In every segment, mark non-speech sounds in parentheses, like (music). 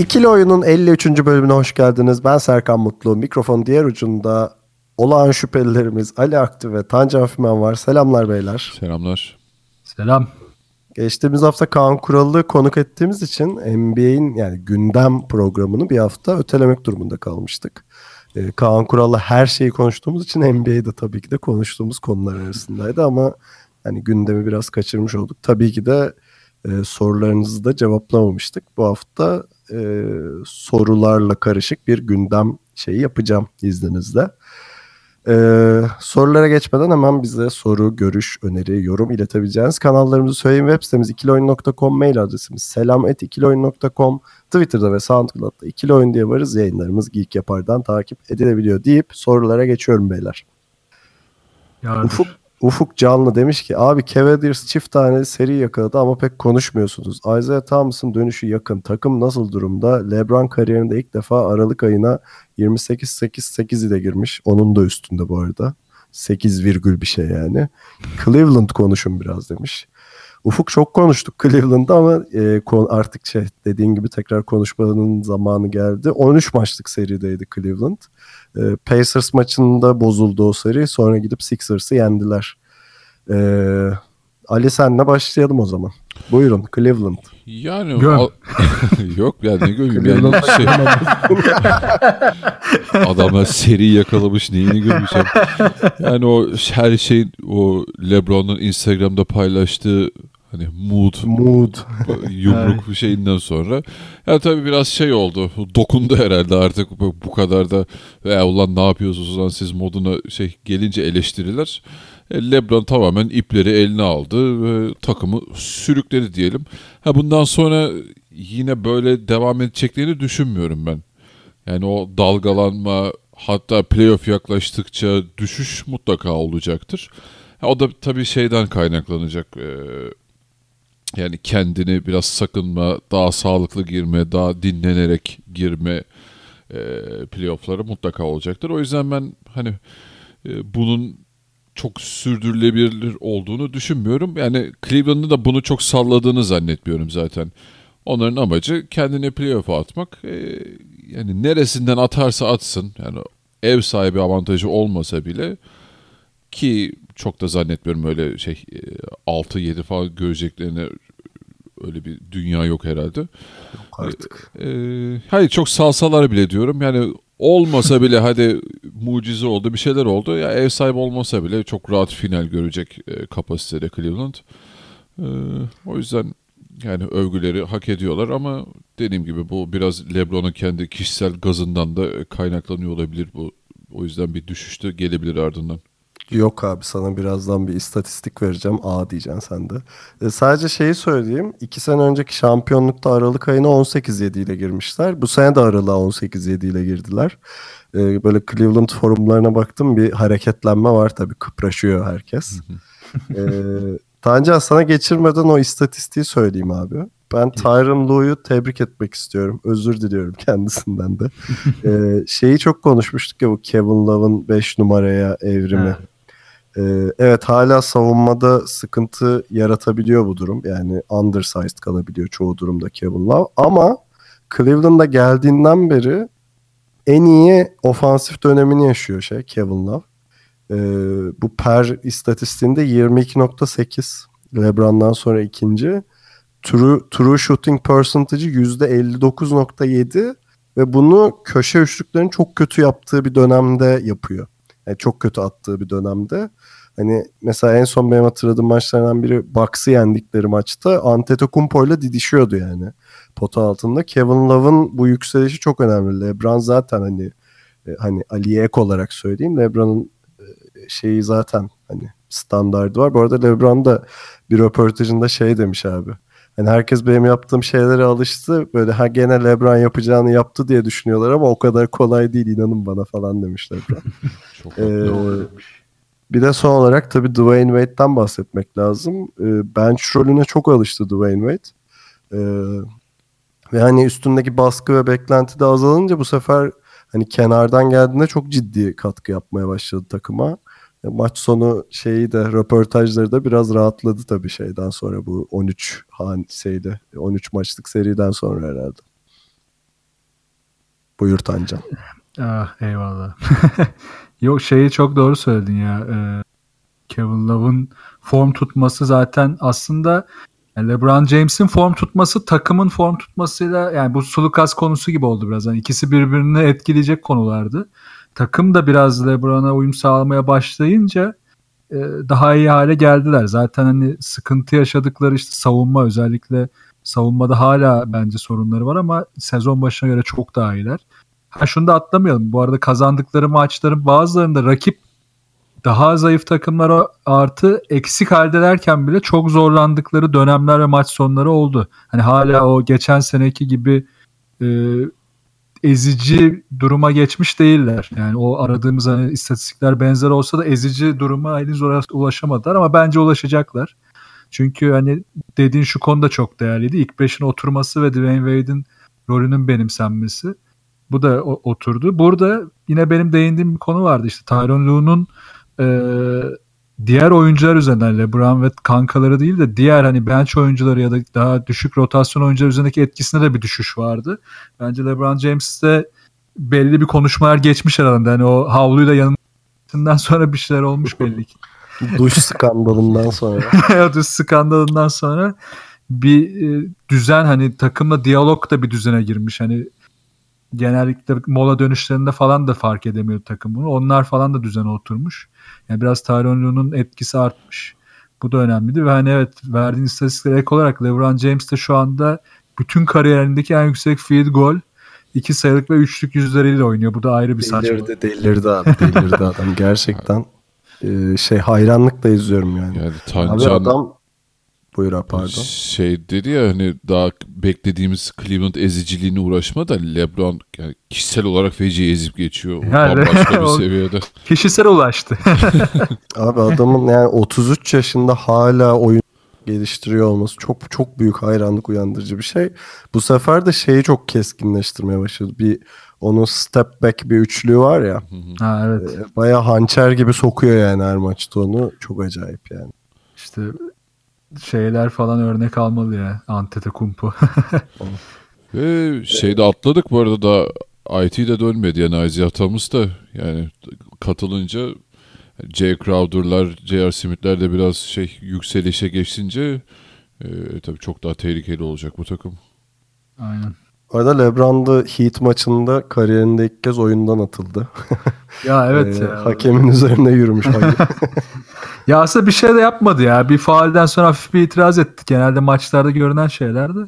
İkili Oyun'un 53. bölümüne hoş geldiniz. Ben Serkan Mutlu. Mikrofon diğer ucunda olağan şüphelilerimiz Ali Aktü ve Tancan Fümen var. Selamlar beyler. Selamlar. Selam. Geçtiğimiz hafta Kaan Kural'ı konuk ettiğimiz için NBA'in yani gündem programını bir hafta ötelemek durumunda kalmıştık. Ee, Kaan Kural'la her şeyi konuştuğumuz için NBA'de tabii ki de konuştuğumuz konular arasındaydı ama hani gündemi biraz kaçırmış olduk. Tabii ki de e, sorularınızı da cevaplamamıştık. Bu hafta e, sorularla karışık bir gündem şeyi yapacağım izninizle. Ee, sorulara geçmeden hemen bize soru, görüş, öneri, yorum iletebileceğiniz kanallarımızı söyleyeyim. Web sitemiz ikiloyun.com, mail adresimiz selam.ikiloyun.com, Twitter'da ve SoundCloud'da ikili oyun diye varız. Yayınlarımız Geek Yapar'dan takip edilebiliyor deyip sorulara geçiyorum beyler. Yardır. Ufuk, Ufuk Canlı demiş ki abi Cavaliers çift tane seri yakaladı ama pek konuşmuyorsunuz. Isaiah Thomas'ın dönüşü yakın. Takım nasıl durumda? LeBron kariyerinde ilk defa Aralık ayına 28-8-8 ile girmiş. Onun da üstünde bu arada. 8 virgül bir şey yani. Cleveland konuşun biraz demiş. Ufuk çok konuştuk Cleveland'da ama e, artık şey dediğin gibi tekrar konuşmanın zamanı geldi. 13 maçlık serideydi Cleveland. E, Pacers maçında bozuldu o seri. Sonra gidip Sixers'ı yendiler. E, Ali senle başlayalım o zaman. Buyurun Cleveland. Yani Göm. al- (laughs) yok ya ne gömeyim yani şey, (laughs) adamlar seri yakalamış neyini gömeceğim. Yani o her şeyin o LeBron'un Instagram'da paylaştığı hani mood Mood. (laughs) yumruk şeyinden sonra ya tabii biraz şey oldu dokundu herhalde artık bu, kadar da veya ulan ne yapıyorsunuz lan siz moduna şey gelince eleştiriler E, Lebron tamamen ipleri eline aldı ve takımı sürükledi diyelim. Ha bundan sonra yine böyle devam edeceklerini düşünmüyorum ben. Yani o dalgalanma hatta playoff yaklaştıkça düşüş mutlaka olacaktır. Ha, o da tabii şeyden kaynaklanacak. Ee, yani kendini biraz sakınma, daha sağlıklı girme, daha dinlenerek girme e, playoff'ları mutlaka olacaktır. O yüzden ben hani e, bunun çok sürdürülebilir olduğunu düşünmüyorum. Yani Cleveland'ın da bunu çok salladığını zannetmiyorum zaten. Onların amacı kendini playoff'a atmak. E, yani neresinden atarsa atsın. Yani ev sahibi avantajı olmasa bile ki çok da zannetmiyorum öyle şey e, 6-7 falan göreceklerini öyle bir dünya yok herhalde. Artık. E, hayır çok salsalar bile diyorum. Yani olmasa bile hadi mucize oldu bir şeyler oldu. Ya ev sahibi olmasa bile çok rahat final görecek e, kapasitede Cleveland. E, o yüzden yani övgüleri hak ediyorlar ama dediğim gibi bu biraz LeBron'un kendi kişisel gazından da kaynaklanıyor olabilir bu. O yüzden bir düşüşte gelebilir ardından. Yok abi sana birazdan bir istatistik vereceğim. A diyeceksin sen de. E, sadece şeyi söyleyeyim. İki sene önceki şampiyonlukta Aralık ayına 18-7 ile girmişler. Bu sene de Aralık'a 18-7 ile girdiler. E, böyle Cleveland forumlarına baktım bir hareketlenme var tabii. Kıpraşıyor herkes. (laughs) e, Tancan sana geçirmeden o istatistiği söyleyeyim abi. Ben Tyron Lue'yu tebrik etmek istiyorum. Özür diliyorum (laughs) kendisinden de. e, şeyi çok konuşmuştuk ya bu Kevin Love'ın 5 numaraya evrimi. Ee, evet hala savunmada sıkıntı yaratabiliyor bu durum. Yani undersized kalabiliyor çoğu durumda Kevin Love. Ama Cleveland'a geldiğinden beri en iyi ofansif dönemini yaşıyor şey Kevin Love. Ee, bu per istatistiğinde 22.8 LeBron'dan sonra ikinci. True, true shooting percentage'ı %59.7 ve bunu köşe üçlüklerin çok kötü yaptığı bir dönemde yapıyor. Yani çok kötü attığı bir dönemde. Hani mesela en son benim hatırladığım maçlardan biri Bucks'ı yendikleri maçta Antetokounmpo ile didişiyordu yani pota altında. Kevin Love'ın bu yükselişi çok önemli. LeBron zaten hani e, hani Ali'ye ek olarak söyleyeyim. LeBron'un e, şeyi zaten hani standardı var. Bu arada LeBron da bir röportajında şey demiş abi. Yani herkes benim yaptığım şeylere alıştı. Böyle ha gene LeBron yapacağını yaptı diye düşünüyorlar ama o kadar kolay değil inanın bana falan (laughs) demiş LeBron. Çok Ee, bir de son olarak tabii Dwayne Wade'den bahsetmek lazım. Ee, bench rolüne çok alıştı Dwayne Wade. Ee, ve hani üstündeki baskı ve beklenti de azalınca bu sefer hani kenardan geldiğinde çok ciddi katkı yapmaya başladı takıma. E, Maç sonu şeyi de röportajları da biraz rahatladı tabii şeyden sonra bu 13 han şeyde 13 maçlık seriden sonra herhalde. Buyur Tancan. (laughs) Ah, eyvallah. (laughs) Yok şeyi çok doğru söyledin ya. Ee, Kevin Love'ın form tutması zaten aslında LeBron James'in form tutması takımın form tutmasıyla yani bu Sulukas konusu gibi oldu biraz. Yani ikisi birbirini etkileyecek konulardı. Takım da biraz LeBron'a uyum sağlamaya başlayınca e, daha iyi hale geldiler. Zaten hani sıkıntı yaşadıkları işte savunma özellikle savunmada hala bence sorunları var ama sezon başına göre çok daha iyiler. Ha şunu da atlamayalım. Bu arada kazandıkları maçların bazılarında rakip daha zayıf takımlara artı eksik haldelerken bile çok zorlandıkları dönemler ve maç sonları oldu. Hani hala o geçen seneki gibi e, ezici duruma geçmiş değiller. Yani o aradığımız hani istatistikler benzer olsa da ezici duruma henüz ulaşamadılar ama bence ulaşacaklar. Çünkü hani dediğin şu konuda çok değerliydi. İlk beşin oturması ve Dwayne Wade'in rolünün benimsenmesi. Bu da o- oturdu. Burada yine benim değindiğim bir konu vardı. İşte Tyronn Lue'nun e, diğer oyuncular üzerinden LeBron ve kankaları değil de diğer hani bench oyuncuları ya da daha düşük rotasyon oyuncular üzerindeki etkisinde de bir düşüş vardı. Bence LeBron James'te belli bir konuşmalar geçmiş aralarında. Hani o havluyla yanından (laughs) sonra bir şeyler olmuş belli ki. Duş skandalından sonra. (laughs) Hayat skandalından sonra bir e, düzen hani takımla diyalog da bir düzene girmiş. Hani genellikle mola dönüşlerinde falan da fark edemiyor takım bunu. Onlar falan da düzene oturmuş. Yani biraz Tyronn Lue'nun etkisi artmış. Bu da önemliydi ve hani evet verdiğin istatistiklere ek olarak LeBron James de şu anda bütün kariyerindeki en yüksek field goal iki sayılık ve üçlük yüzleriyle oynuyor. Bu da ayrı bir saçmalık. delirdi delirdi abi delirdi adam gerçekten. (laughs) Ee, şey hayranlıkla izliyorum yani. Yani Abi adam buyur abi pardon. şey dedi ya hani daha beklediğimiz Cleveland eziciliğine uğraşma da LeBron yani kişisel olarak feci ezip geçiyor. (laughs) Yani- Bambaşka bir (laughs) seviyede. Kişisel ulaştı. (laughs) Abi adamın yani 33 yaşında hala oyun geliştiriyor olması çok çok büyük hayranlık uyandırıcı bir şey. Bu sefer de şeyi çok keskinleştirmeye başladı. Bir onun step back bir üçlüğü var ya. ha evet. Baya hançer gibi sokuyor yani her maçta onu. Çok acayip yani. İşte şeyler falan örnek almalı ya. Antetokounmpo. (laughs) Ve şeyde atladık bu arada da IT'de dönmedi yani Isaiah Thomas da yani katılınca Jay Crowder'lar, J.R. Smith'ler de biraz şey yükselişe geçince e, tabii çok daha tehlikeli olacak bu takım. Aynen. Bu arada LeBron da Heat maçında kariyerinde ilk kez oyundan atıldı. Ya evet Ee, (laughs) ya. Hakemin üzerine yürümüş. (laughs) Ya aslında bir şey de yapmadı ya. Bir faalden sonra hafif bir itiraz etti. Genelde maçlarda görünen şeylerdi.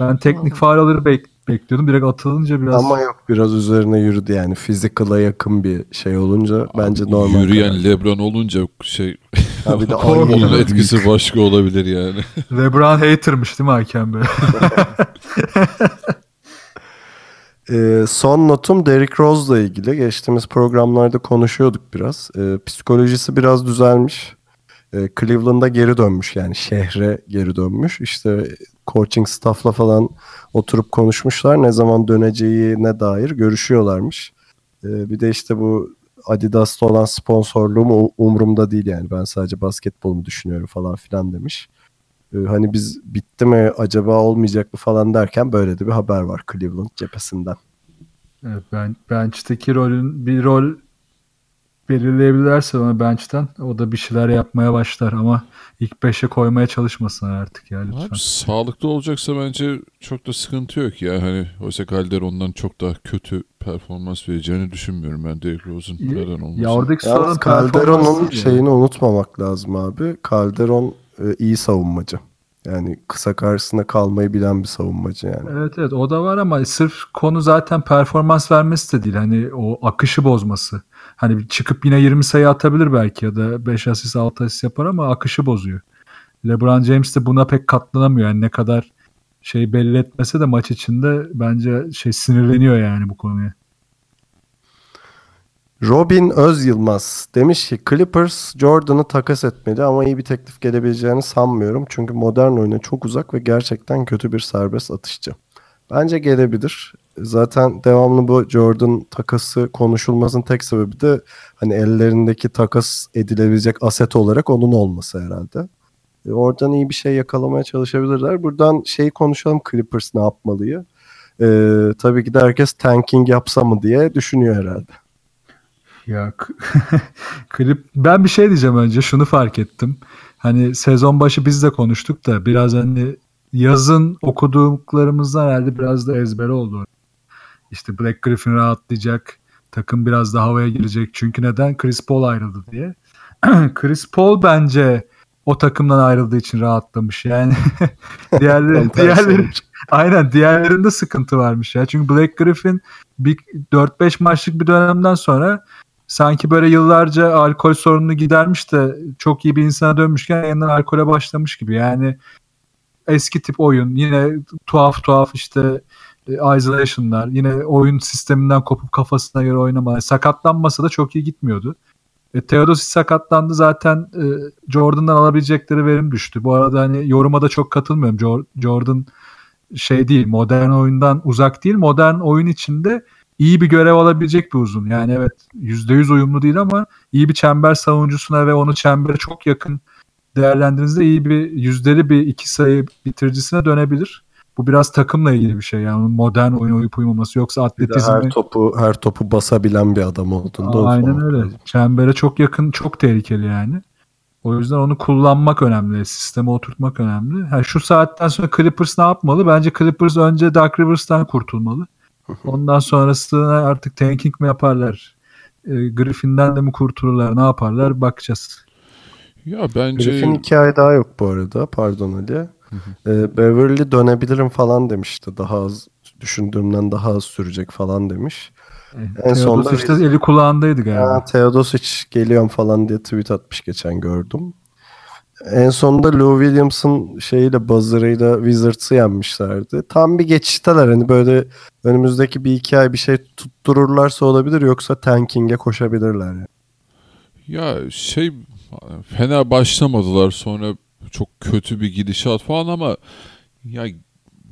Ben teknik faal alır bek- bekliyordum. Direkt atılınca biraz Ama yok biraz üzerine yürüdü yani. Physical'a yakın bir şey olunca bence normal. Yürüyen karar. LeBron olunca şey Abi de (laughs) onun etkisi başka olabilir yani. (laughs) LeBron hatermış değil mi hakem be? (laughs) Ee, son notum Derrick Rose'la ilgili. Geçtiğimiz programlarda konuşuyorduk biraz. Ee, psikolojisi biraz düzelmiş. Ee, Cleveland'a geri dönmüş yani şehre geri dönmüş. İşte coaching staff'la falan oturup konuşmuşlar. Ne zaman döneceğine dair görüşüyorlarmış. Ee, bir de işte bu Adidas'ta olan sponsorluğum umurumda değil yani. Ben sadece basketbolumu düşünüyorum falan filan demiş. Ee, hani biz bitti mi acaba olmayacak mı falan derken böyle de bir haber var Cleveland cephesinden. evet, ben bench'teki rolün bir rol belirleyebilirlerse ona bench'ten o da bir şeyler yapmaya başlar ama ilk 5'e koymaya çalışmasın artık ya lütfen. Abi, sağlıklı olacaksa bence çok da sıkıntı yok ya. Hani Jose Calderon'dan çok daha kötü performans vereceğini düşünmüyorum ben Derrick Rose'un neden olmasın. Ya oradaki sorun Calderon'un şeyini unutmamak lazım abi. Calderon e, iyi savunmacı. Yani kısa karşısında kalmayı bilen bir savunmacı yani. Evet evet o da var ama sırf konu zaten performans vermesi de değil. Hani o akışı bozması. Hani çıkıp yine 20 sayı atabilir belki ya da 5 asist 6 asist yapar ama akışı bozuyor. LeBron James de buna pek katlanamıyor. Yani ne kadar şey belli etmese de maç içinde bence şey sinirleniyor yani bu konuya. Robin Öz Yılmaz demiş ki Clippers Jordan'ı takas etmeli ama iyi bir teklif gelebileceğini sanmıyorum. Çünkü modern oyuna çok uzak ve gerçekten kötü bir serbest atışçı. Bence gelebilir. Zaten devamlı bu Jordan takası konuşulmasının tek sebebi de hani ellerindeki takas edilebilecek aset olarak onun olması herhalde. E, oradan iyi bir şey yakalamaya çalışabilirler. Buradan şeyi konuşalım Clippers ne yapmalıyı. E, tabii ki de herkes tanking yapsa mı diye düşünüyor herhalde. Ya (laughs) klip ben bir şey diyeceğim önce şunu fark ettim. Hani sezon başı biz de konuştuk da biraz hani yazın okuduklarımızdan herhalde biraz da ezbere oldu. İşte Black Griffin rahatlayacak. Takım biraz da havaya girecek. Çünkü neden? Chris Paul ayrıldı diye. (clears throat) Chris Paul bence o takımdan ayrıldığı için rahatlamış. Yani (laughs) diğerleri, diğerleri aynen diğerlerinde sıkıntı varmış ya. Çünkü Black Griffin bir 4-5 maçlık bir dönemden sonra sanki böyle yıllarca alkol sorununu gidermiş de çok iyi bir insana dönmüşken yeniden alkole başlamış gibi. Yani eski tip oyun yine tuhaf tuhaf işte e, isolation'lar yine oyun sisteminden kopup kafasına göre oynama. Sakatlanmasa da çok iyi gitmiyordu. E, Theodosis sakatlandı zaten e, Jordan'dan alabilecekleri verim düştü. Bu arada hani yoruma da çok katılmıyorum. Jordan şey değil modern oyundan uzak değil modern oyun içinde iyi bir görev alabilecek bir uzun. Yani evet %100 uyumlu değil ama iyi bir çember savunucusuna ve onu çembere çok yakın değerlendirdiğinizde iyi bir yüzdeli bir iki sayı bitiricisine dönebilir. Bu biraz takımla ilgili bir şey yani modern oyun uyup uyumaması yoksa atletizm her topu her topu basabilen bir adam olduğunda Aynen öyle. Lazım. Çembere çok yakın, çok tehlikeli yani. O yüzden onu kullanmak önemli, sisteme oturtmak önemli. Ha, şu saatten sonra Clippers ne yapmalı? Bence Clippers önce Dark Rivers'tan kurtulmalı. (laughs) Ondan sonrasında artık tanking mi yaparlar? E, Griffin'den de mi kurtulurlar? Ne yaparlar? Bakacağız. Ya bence... Griffin iki ay daha yok bu arada. Pardon Ali. Ee, Beverly dönebilirim falan demişti. Daha az düşündüğümden daha az sürecek falan demiş. En sonunda işte eli kulağındaydı galiba. Ha, Theodosic geliyorum falan diye tweet atmış geçen gördüm. En sonunda Lou Williams'ın şeyiyle buzzer'ıyla Wizards'ı yenmişlerdi. Tam bir geçişteler. Hani böyle önümüzdeki bir iki ay bir şey tuttururlarsa olabilir yoksa tanking'e koşabilirler. Yani. Ya şey fena başlamadılar sonra çok kötü bir gidişat falan ama ya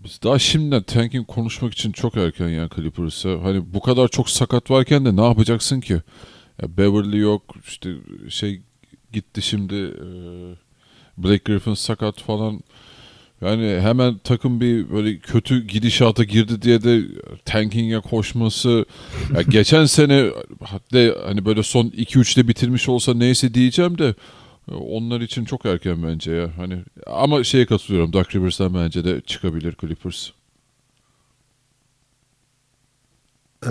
biz daha şimdiden tanking konuşmak için çok erken yani Clippers'a. Hani bu kadar çok sakat varken de ne yapacaksın ki? Ya Beverly yok işte şey gitti şimdi e, Blake Griffin sakat falan. Yani hemen takım bir böyle kötü gidişata girdi diye de tanking'e koşması. Ya (laughs) geçen sene hatta hani böyle son 2-3'te bitirmiş olsa neyse diyeceğim de onlar için çok erken bence ya. Hani ama şeye katılıyorum. Duck Rivers'tan bence de çıkabilir Clippers. Ee,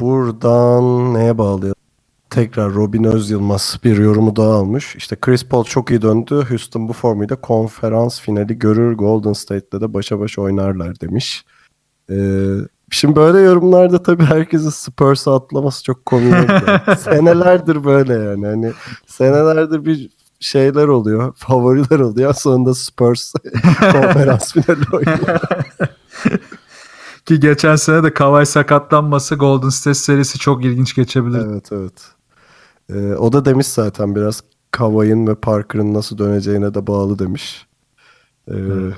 buradan neye bağlayalım? Tekrar Robin Öz Yılmaz bir yorumu daha almış. İşte Chris Paul çok iyi döndü. Houston bu formuyla konferans finali görür. Golden State'de de başa baş oynarlar demiş. Ee, şimdi böyle yorumlarda tabii herkesin Spurs'a atlaması çok komik. (laughs) senelerdir böyle yani. Hani senelerdir bir şeyler oluyor. Favoriler oluyor. Sonunda Spurs (laughs) konferans finali oynuyor. Ki geçen sene de Kawhi sakatlanması Golden State serisi çok ilginç geçebilir. Evet evet. Ee, o da demiş zaten biraz Kawhi'nin ve Parker'ın nasıl döneceğine de bağlı demiş. Ee, evet.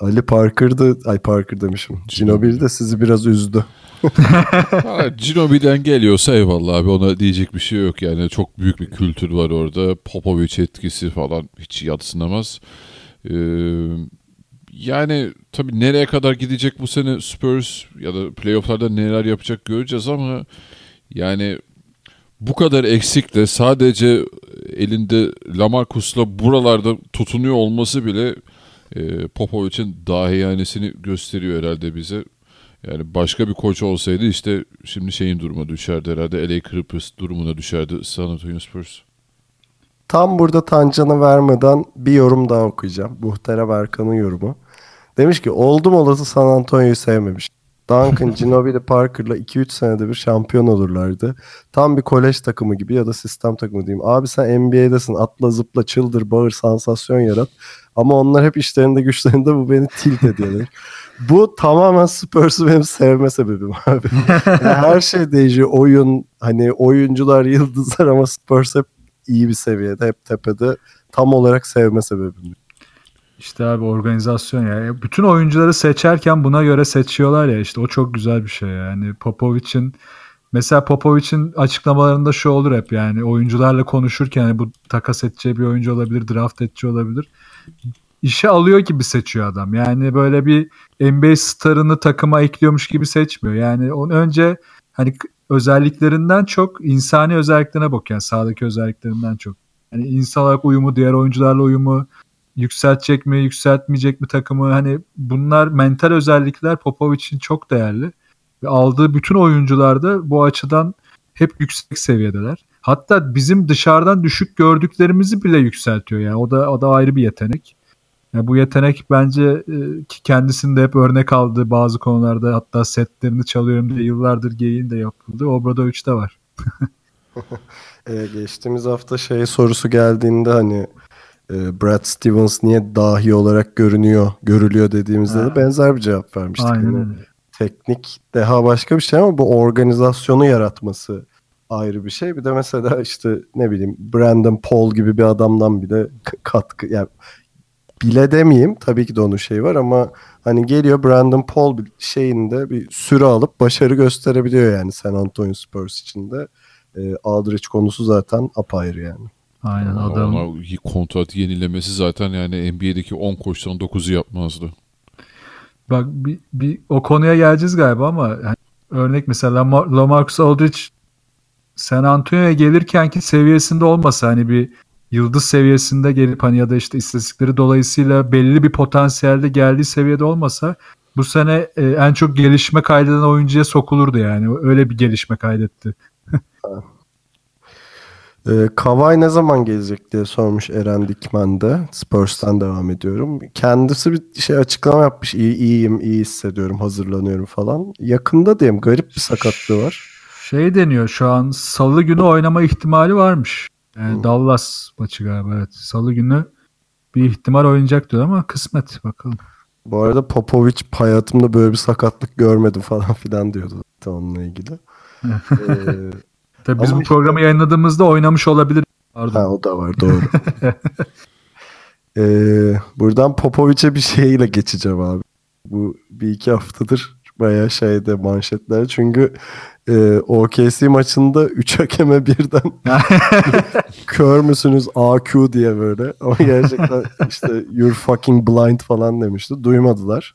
Ali Parker'dı, ay Parker demişim. Ginobili de sizi biraz üzdü. (laughs) Ginobili'den geliyorsa eyvallah abi ona diyecek bir şey yok yani çok büyük bir kültür var orada Popovic etkisi falan hiç yadsınamaz. Ee, yani tabii nereye kadar gidecek bu sene Spurs ya da playofflarda neler yapacak göreceğiz ama yani bu kadar eksikle sadece elinde Lamarcus'la buralarda tutunuyor olması bile e, Popovic'in dahiyanesini gösteriyor herhalde bize. Yani başka bir koç olsaydı işte şimdi şeyin duruma düşerdi herhalde. LA Clippers durumuna düşerdi San Antonio Spurs. Tam burada tancanı vermeden bir yorum daha okuyacağım. Muhterem Erkan'ın yorumu. Demiş ki oldum olası San Antonio'yu sevmemiş. Duncan, Ginobili, Parker'la 2-3 senede bir şampiyon olurlardı. Tam bir kolej takımı gibi ya da sistem takımı diyeyim. Abi sen NBA'desin atla zıpla çıldır bağır sansasyon yarat. Ama onlar hep işlerinde güçlerinde bu beni tilt ediyorlar. bu tamamen Spurs'u benim sevme sebebim abi. Her şey değişiyor. Oyun hani oyuncular yıldızlar ama Spurs hep iyi bir seviyede hep tepede. Tam olarak sevme sebebim. İşte abi organizasyon ya. Bütün oyuncuları seçerken buna göre seçiyorlar ya işte o çok güzel bir şey yani. Popovic'in mesela Popovic'in açıklamalarında şu olur hep yani oyuncularla konuşurken yani bu takas edeceği bir oyuncu olabilir, draft edeceği olabilir. İşe alıyor gibi seçiyor adam. Yani böyle bir NBA starını takıma ekliyormuş gibi seçmiyor. Yani onun önce hani özelliklerinden çok insani özelliklerine bakıyor. Yani sahadaki özelliklerinden çok. Yani insan olarak uyumu, diğer oyuncularla uyumu, yükseltecek mi, yükseltmeyecek mi takımı hani bunlar mental özellikler Popov için çok değerli. Ve aldığı bütün oyuncularda bu açıdan hep yüksek seviyedeler. Hatta bizim dışarıdan düşük gördüklerimizi bile yükseltiyor yani. O da o da ayrı bir yetenek. Yani bu yetenek bence e, kendisinde hep örnek aldığı bazı konularda hatta setlerini çalıyorum diye yıllardır geyiğin de yapıldı. Obradoviç'te var. ee, (laughs) geçtiğimiz hafta şey sorusu geldiğinde hani e, Brad Stevens niye dahi olarak görünüyor, görülüyor dediğimizde ha. de benzer bir cevap vermiştik. Aynen yani. Teknik deha başka bir şey ama bu organizasyonu yaratması ayrı bir şey. Bir de mesela işte ne bileyim Brandon Paul gibi bir adamdan bile katkı yani bile demeyeyim tabii ki de onun şeyi var ama hani geliyor Brandon Paul şeyinde bir süre alıp başarı gösterebiliyor yani San Antonio Spurs içinde. E, Aldridge konusu zaten apayrı yani. Aynen adam. Ona kontrat yenilemesi zaten yani NBA'deki 10 koçtan 9'u yapmazdı. Bak bir, bir o konuya geleceğiz galiba ama yani örnek mesela Lamar, Lamarcus Aldridge San Antonio'ya gelirken ki seviyesinde olmasa hani bir yıldız seviyesinde gelip hani ya da işte istatistikleri dolayısıyla belli bir potansiyelde geldiği seviyede olmasa bu sene e, en çok gelişme kaydeden oyuncuya sokulurdu yani. Öyle bir gelişme kaydetti. E, Kavay ne zaman gelecek diye sormuş Eren Dikmen de. Spurs'tan devam ediyorum. Kendisi bir şey açıklama yapmış. İyi, iyiyim, iyi hissediyorum, hazırlanıyorum falan. Yakında diyeyim garip bir sakatlığı var. Şey deniyor şu an salı günü oynama ihtimali varmış. Yani hmm. Dallas maçı galiba evet. Salı günü bir ihtimal oynayacak diyor ama kısmet bakalım. Bu arada Popovic hayatımda böyle bir sakatlık görmedim falan filan diyordu onunla ilgili. (laughs) ee, Tabii biz Ama bu işte... programı yayınladığımızda oynamış olabilir. Pardon. Ha o da var doğru. (laughs) ee, buradan Popovic'e bir şeyle geçeceğim abi. Bu bir iki haftadır bayağı şeyde manşetler. Çünkü e, OKC maçında 3 hakeme birden (laughs) kör müsünüz AQ diye böyle. Ama gerçekten (laughs) işte you're fucking blind falan demişti. Duymadılar.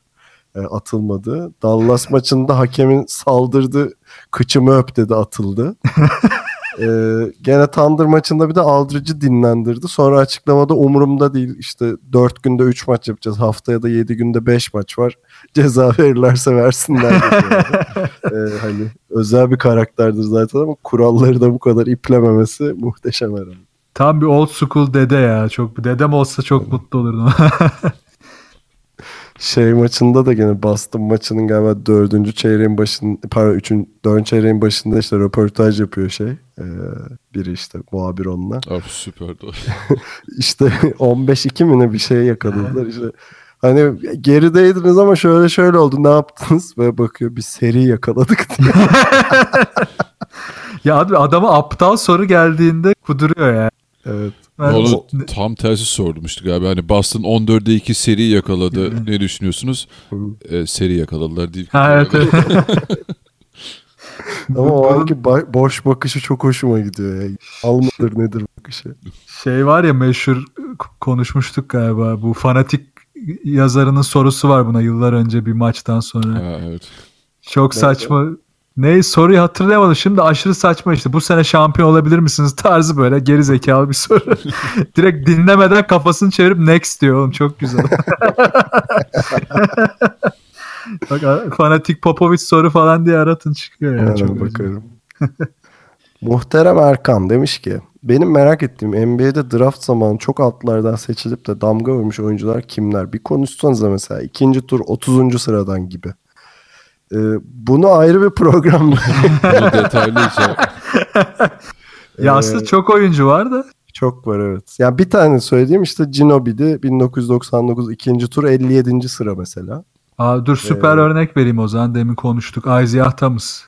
E, atılmadı. Dallas maçında hakemin saldırdı kıçımı öp dedi atıldı. (laughs) ee, gene Thunder maçında bir de Aldridge'i dinlendirdi. Sonra açıklamada umurumda değil işte 4 günde 3 maç yapacağız. Haftaya da 7 günde 5 maç var. (laughs) Ceza verirlerse versinler. (laughs) ee, hani özel bir karakterdir zaten ama kuralları da bu kadar iplememesi muhteşem herhalde. Tam bir old school dede ya. Çok dedem olsa çok mutlu olurdum. Şey maçında da gene Boston maçının galiba dördüncü çeyreğin başın pardon üçün dördüncü çeyreğin başında işte röportaj yapıyor şey ee, biri işte muhabir onunla. Abi süperdi. (laughs) işte 15-2 mi ne bir şey yakaladılar işte. Hani gerideydiniz ama şöyle şöyle oldu ne yaptınız? Ve bakıyor bir seri yakaladık (laughs) diye. (laughs) ya abi adama aptal soru geldiğinde kuduruyor ya. Evet. Ben Onu tam tersi sordum işte galiba. Hani Boston 14'de 2 seri yakaladı. ne düşünüyorsunuz? Ee, seri yakaladılar değil. Ha, evet, evet. Ama o anki ba- boş bakışı çok hoşuma gidiyor ya. Al mıdır nedir bakışı. Şey var ya meşhur konuşmuştuk galiba. Bu fanatik yazarının sorusu var buna yıllar önce bir maçtan sonra. Ha, evet. Çok saçma. Ne soruyu hatırlayamadım. Şimdi aşırı saçma işte. Bu sene şampiyon olabilir misiniz? Tarzı böyle geri zekalı bir soru. (laughs) Direkt dinlemeden kafasını çevirip next diyor oğlum. Çok güzel. (laughs) Bak fanatik Popovic soru falan diye aratın çıkıyor ya. Yani çok bakarım. (laughs) Muhterem Erkan demiş ki benim merak ettiğim NBA'de draft zamanı çok altlardan seçilip de damga vurmuş oyuncular kimler? Bir konuşsanıza mesela ikinci tur 30. sıradan gibi. Ee, bunu ayrı bir program. (laughs) Bunu detaylıca (laughs) Ya Ee, aslında çok oyuncu var da. Çok var evet. Yani bir tane söyleyeyim işte Ginobili 1999 ikinci tur 57. sıra mesela. Aa, dur süper Ee, örnek vereyim o zaman. Demin konuştuk. Isaiah Thomas.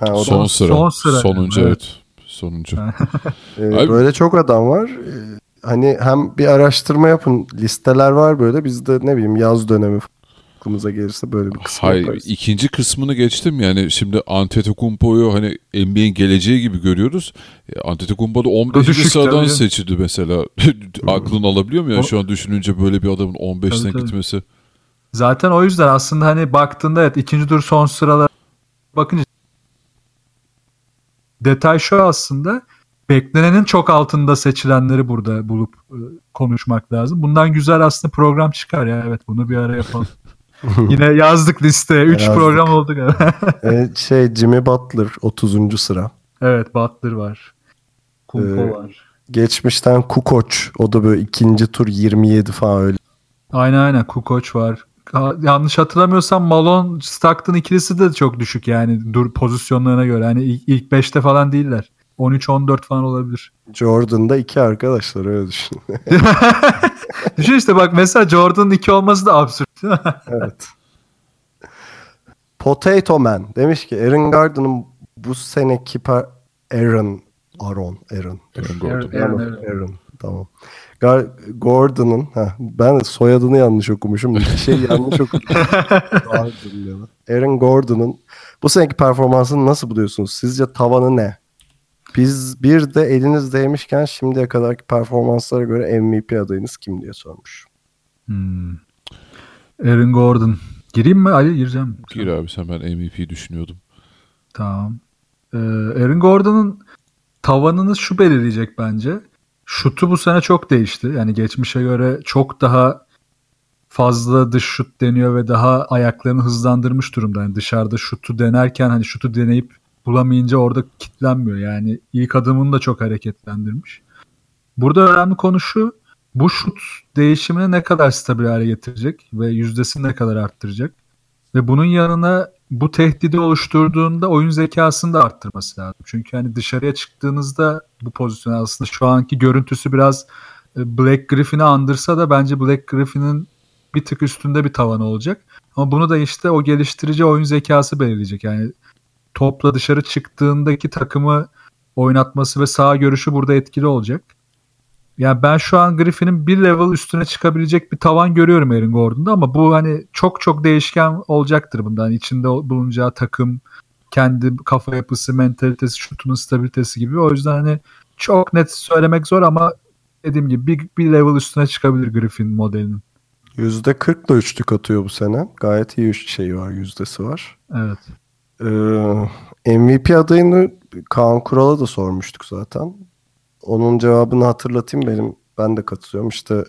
Ha, o da- son sıra. son sıra Sonuncu yani, evet. Sonuncu. (laughs) Ee, Abi- böyle çok adam var. Ee, hani hem bir araştırma yapın. Listeler var böyle. Biz de ne bileyim yaz dönemi aklımıza gelirse böyle bir kısmı Hayır yaparız. ikinci kısmını geçtim yani şimdi Antetokounmpo'yu hani NBA'in geleceği gibi görüyoruz. E, Antetokounmpo da 15. düşük sıradan tabii. seçildi mesela. (laughs) Aklını alabiliyor mu ya O- şu an düşününce böyle bir adamın 15'ten Tabii, tabii. gitmesi? Zaten o yüzden aslında hani baktığında evet ikinci tur son sıralar bakınca detay şu aslında beklenenin çok altında seçilenleri burada bulup e, konuşmak lazım. Bundan güzel aslında program çıkar ya. Evet bunu bir ara yapalım. (laughs) (laughs) Yine yazdık listeye. 3 Yazdık. program oldu galiba. Ee, (laughs) şey Jimmy Butler 30. sıra. evet Butler var. Kumpo Ee, var. Geçmişten Kukoc. O da böyle ikinci tur 27 falan öyle. Aynen aynen Kukoc var. Ha- Yanlış hatırlamıyorsam Malone Stockton ikilisi de çok düşük yani dur pozisyonlarına göre. Hani ilk 5'te falan değiller. 13-14 falan olabilir. Jordan'da iki arkadaşlar öyle düşün. (laughs) Düşün işte bak mesela Jordan'ın 2 olması da absürt. değil (laughs) mi? evet. Potato Man demiş ki Aaron Gordon'ın bu seneki per... Aaron Aaron Aaron. Aaron Gordon. Aaron, Aaron, Aaron. Aaron. Tamam. Gar- Gordon'ın ben soyadını yanlış okumuşum. Bir şey yanlış okumuşum. (laughs) Aaron Gordon'ın bu seneki performansını nasıl buluyorsunuz? Sizce tavanı ne? Biz bir de elinizdeymişken şimdiye kadarki performanslara göre MVP adayınız kim diye sormuş. Hmm. Aaron Gordon. Gireyim mi Ali? Gireceğim. Gir abi sen ben MVP düşünüyordum. Tamam. Ee, Aaron Gordon'ın tavanını şu belirleyecek bence. Şutu bu sene çok değişti. Yani geçmişe göre çok daha fazla dış şut deniyor ve daha ayaklarını hızlandırmış durumda. Yani dışarıda şutu denerken hani şutu deneyip bulamayınca orada kitlenmiyor. Yani ilk adımını da çok hareketlendirmiş. Burada önemli konu şu. Bu şut değişimini ne kadar stabil hale getirecek ve yüzdesini ne kadar arttıracak. Ve bunun yanına bu tehdidi oluşturduğunda oyun zekasını da arttırması lazım. Çünkü hani dışarıya çıktığınızda bu pozisyon aslında şu anki görüntüsü biraz e, Black Griffin'i andırsa da bence Black Griffin'in bir tık üstünde bir tavanı olacak. Ama bunu da işte o geliştirici oyun zekası belirleyecek. Yani topla dışarı çıktığındaki takımı oynatması ve sağ görüşü burada etkili olacak. Yani ben şu an Griffin'in bir level üstüne çıkabilecek bir tavan görüyorum Aaron Gordon'da ama bu hani çok çok değişken olacaktır bundan. Yani içinde bulunacağı takım, kendi kafa yapısı, mentalitesi, şutunun stabilitesi gibi. O yüzden hani çok net söylemek zor ama dediğim gibi bir, bir level üstüne çıkabilir Griffin modelinin. %40 da üçlük atıyor bu sene. Gayet iyi üç şeyi var, yüzdesi var. Evet. Ee, MVP adayını Kaan Kural'a da sormuştuk zaten. Onun cevabını hatırlatayım benim. Ben de katılıyorum. İşte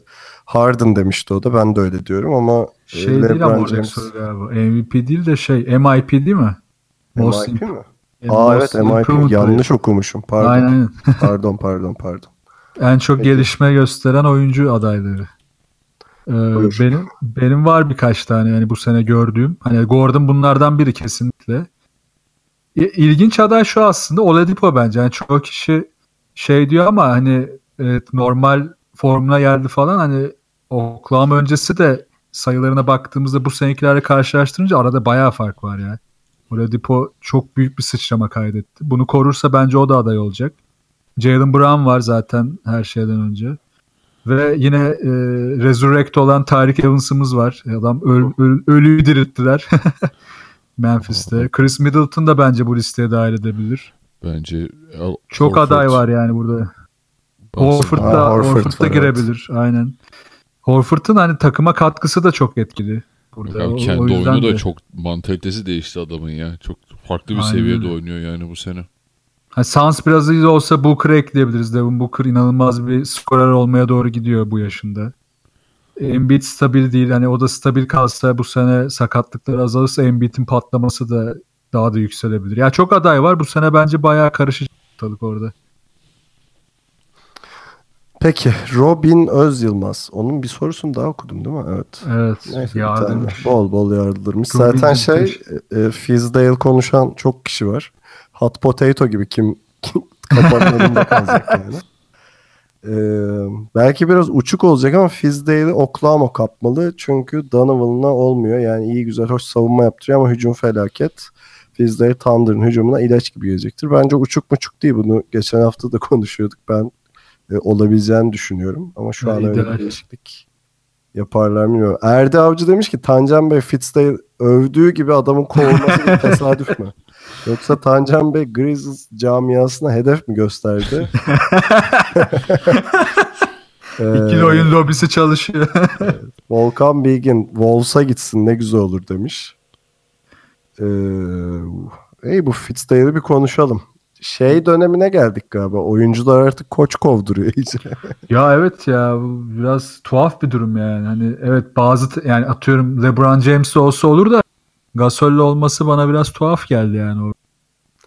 Harden demişti o da. Ben de öyle diyorum ama e, Şey değil ama LeBron James soru galiba. MVP değil de şey MIP değil mi? Most MIP mi? imp- Aa evet MIP. Yanlış okumuşum. Pardon. Aynen. aynen. (laughs) pardon pardon pardon. En çok Peki. gelişme gösteren oyuncu adayları. Ee, Buyur. benim benim var birkaç tane yani bu sene gördüğüm. Hani Gordon bunlardan biri kesinlikle. İlginç aday şu aslında Oladipo bence. Yani çoğu kişi şey diyor ama hani evet, normal formuna geldi falan hani Oklahoma öncesi de sayılarına baktığımızda bu senekilerle karşılaştırınca arada bayağı fark var yani. Oladipo çok büyük bir sıçrama kaydetti. Bunu korursa bence o da aday olacak. Jalen Brown var zaten her şeyden önce. Ve yine e, Resurrect olan Tarık Evans'ımız var. Adam öl, öl- ölüyü dirilttiler. (laughs) Memphis'te. Chris Middleton da bence bu listeye dahil edebilir. Bence Al- Çok Horford, aday var yani burada. Horford Ha, da, Horford Horford da girebilir. Aynen. Horford'un hani takıma katkısı da çok etkili. Burada. Ya O- kendi o yüzden oyunu da de. çok mantalitesi değişti adamın ya. Çok farklı bir Aynen seviyede oynuyor yani bu sene. Ha, Suns biraz iyi olsa Booker'ı ekleyebiliriz. Devin Booker inanılmaz bir skorer olmaya doğru gidiyor bu yaşında. Embiid stabil değil. Hani o da stabil kalsa bu sene sakatlıklar azalırsa Embiid'in patlaması da daha da yükselebilir. Ya çok aday var. Bu sene bence bayağı karışacak ortalık orada. Peki Robin Öz Yılmaz. Onun bir sorusunu daha okudum değil mi? Evet. Evet. Neyse. Bol bol yardırmış. Robin Zaten şey e, e, Fizdale konuşan çok kişi var. Hot potato gibi kim, kim kapanlarında (laughs) kalacak yani. Ee, belki biraz uçuk olacak ama Fizdale'i Oklahoma kapmalı. Çünkü Donovan'la olmuyor. Yani iyi güzel hoş savunma yaptırıyor ama hücum felaket. Fizdale Thunder'ın hücumuna ilaç gibi gelecektir. Bence uçuk muçuk değil. Bunu geçen hafta da (laughs) konuşuyorduk. Ben e, olabileceğini düşünüyorum. Ama şu Ya, an öyle bir değişiklik yaparlar mı bilmiyorum. Erdi Avcı demiş ki Tancan Bey Fitzdale övdüğü gibi adamın kovulması (laughs) bir tesadüf mü? Yoksa Tancan Bey Grizzlies camiasına hedef mi gösterdi? (laughs) Ee, İkili oyun lobisi çalışıyor. Volkan Bilgin Wolves'a gitsin ne güzel olur demiş. Ee, ey bu Fitzdale'i bir konuşalım. Şey dönemine geldik galiba. Oyuncular artık koç kovduruyor iyice. (laughs) ya evet ya biraz tuhaf bir durum yani. Hani evet bazı yani atıyorum LeBron James olsa olur da Gasol'le olması bana biraz tuhaf geldi yani.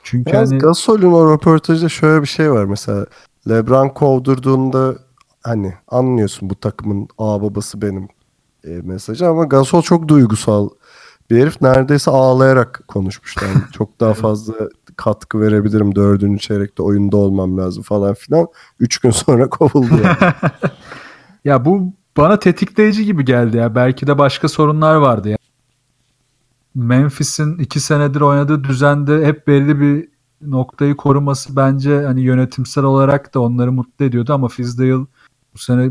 Çünkü Biraz hani Gasol'ün o röportajda şöyle bir şey var mesela. LeBron kovdurduğunda hani anlıyorsun bu takımın A babası benim e, mesajı ama Gasol çok duygusal bir herif. Neredeyse ağlayarak konuşmuştu. (laughs) Yani çok daha fazla katkı verebilirim. Dördüncü çeyrekte oyunda olmam lazım falan filan. Üç gün sonra (laughs) kovuldu yani. (laughs) ya bu bana tetikleyici gibi geldi ya. Belki de başka sorunlar vardı ya. Memphis'in iki senedir oynadığı düzende hep belli bir noktayı koruması bence hani yönetimsel olarak da onları mutlu ediyordu ama Fizdale bu sene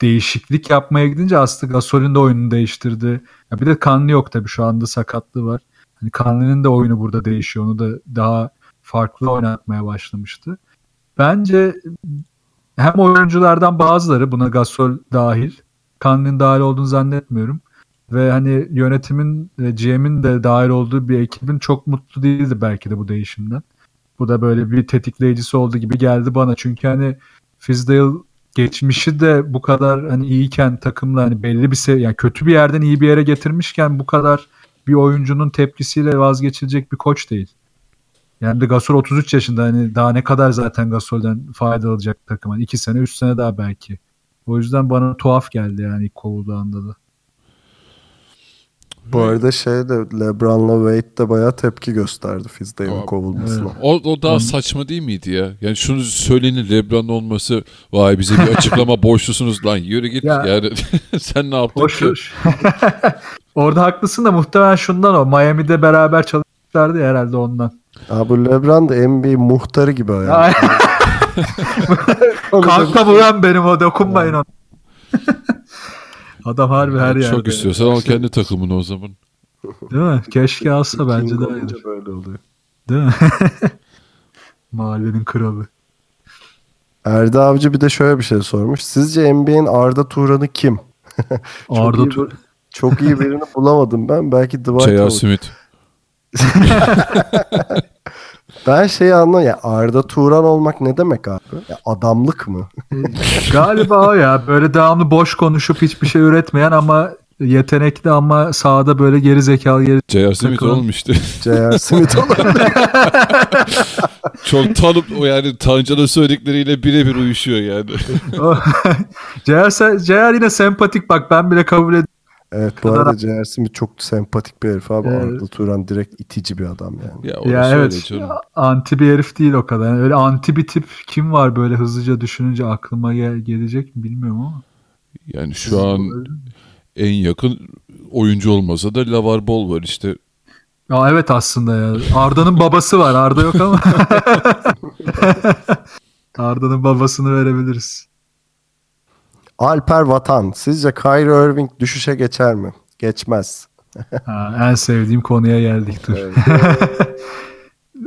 değişiklik yapmaya gidince aslında Gasol'ün de oyununu değiştirdi. Ya bir de Kanlı yok tabii şu anda sakatlığı var. Hani Kanlı'nın da oyunu burada değişiyor. Onu da daha farklı oynatmaya başlamıştı. Bence hem oyunculardan bazıları buna Gasol dahil. Kanlı'nın dahil olduğunu zannetmiyorum. Ve hani yönetimin ve GM'in de dahil olduğu bir ekibin çok mutlu değildi belki de bu değişimden. Bu da böyle bir tetikleyicisi oldu gibi geldi bana. Çünkü hani Fizdale geçmişi de bu kadar hani iyiyken takımla hani belli bir sev yani kötü bir yerden iyi bir yere getirmişken bu kadar bir oyuncunun tepkisiyle vazgeçilecek bir koç değil. Yani de Gasol 33 yaşında hani daha ne kadar zaten Gasol'den fayda alacak takıma. 2 sene 3 sene daha belki. O yüzden bana tuhaf geldi yani ilk kovulduğunda da. Bu arada şey de LeBron'la Wade de bayağı tepki gösterdi Fizdale'in Abi, kovulmasına. O, o daha saçma değil miydi ya? Yani şunu söylenin LeBron olması vay bize bir açıklama (laughs) borçlusunuz lan yürü git Ya. yani (laughs) sen ne yaptın Hoş ki? (laughs) Orada haklısın da muhtemelen şundan o. Miami'de beraber çalışmışlardı ya herhalde ondan. Abi bu LeBron da NBA muhtarı gibi yani. Kanka vuran benim o dokunmayın ona. Adam harbi her yerde. Çok istiyorsan al kendi takımını o zaman. Değil mi? Keşke alsa bence olunca öyle. böyle oluyor. Değil mi? (laughs) Mahallenin kralı. Erdi Avcı bir de şöyle bir şey sormuş. Sizce NBA'in Arda Turan'ı kim? (laughs) Arda iyi Tur. bir- Çok iyi birini bulamadım ben. Belki Dwight J.R. Howard. Smith. (laughs) Ben şeyi anlamıyorum. Ya Arda Turan olmak ne demek abi? Ya adamlık mı? (laughs) Galiba o ya. Böyle devamlı boş konuşup hiçbir şey üretmeyen ama yetenekli ama sahada böyle geri zekalı geri J.R. Smith olmuştu. J.R. Smith olabilir. Çok tanıp o yani Tancan'ın söyledikleriyle birebir uyuşuyor yani. (laughs) CR (laughs) yine sempatik bak ben bile kabul ediyorum. Evet bu Kadar- arada J.R. Smith çok sempatik bir herif abi. Evet. Arda Turan direkt itici bir adam yani. ya Ya öyle evet canım. anti bir herif değil o kadar. Yani öyle anti bir tip kim var böyle hızlıca düşününce aklıma gel- gelecek mi bilmiyorum ama. Yani şu an en yakın oyuncu olmasa da Lavar Ball var işte. Ya evet aslında ya. Arda'nın babası var. Arda yok ama. (laughs) (laughs) Arda'nın babasını verebiliriz. Alper Vatan. Sizce Kyrie Irving düşüşe geçer mi? Geçmez. (laughs) Ha, en sevdiğim konuya geldik dur. Evet.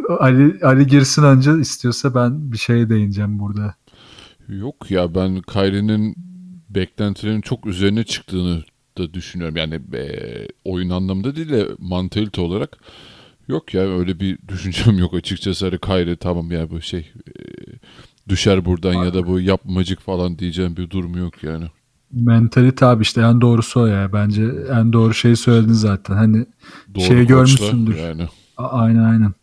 (laughs) Ali Ali girsin önce istiyorsa ben bir şeye değineceğim burada. Yok ya ben Kyrie'nin beklentilerin çok üzerine çıktığını da düşünüyorum. Yani e, oyun anlamında değil de mantalite olarak. Yok ya öyle bir düşüncem yok açıkçası. Hani Kyrie tamam ya bu şey e, düşer buradan ya da bu yapmacık falan diyeceğim bir durum yok yani. Mentalite abi işte en doğrusu o ya. Bence en doğru şeyi söyledin zaten. Hani Doğru Şey koçla görmüşsündür. Yani. A- Aynen aynen.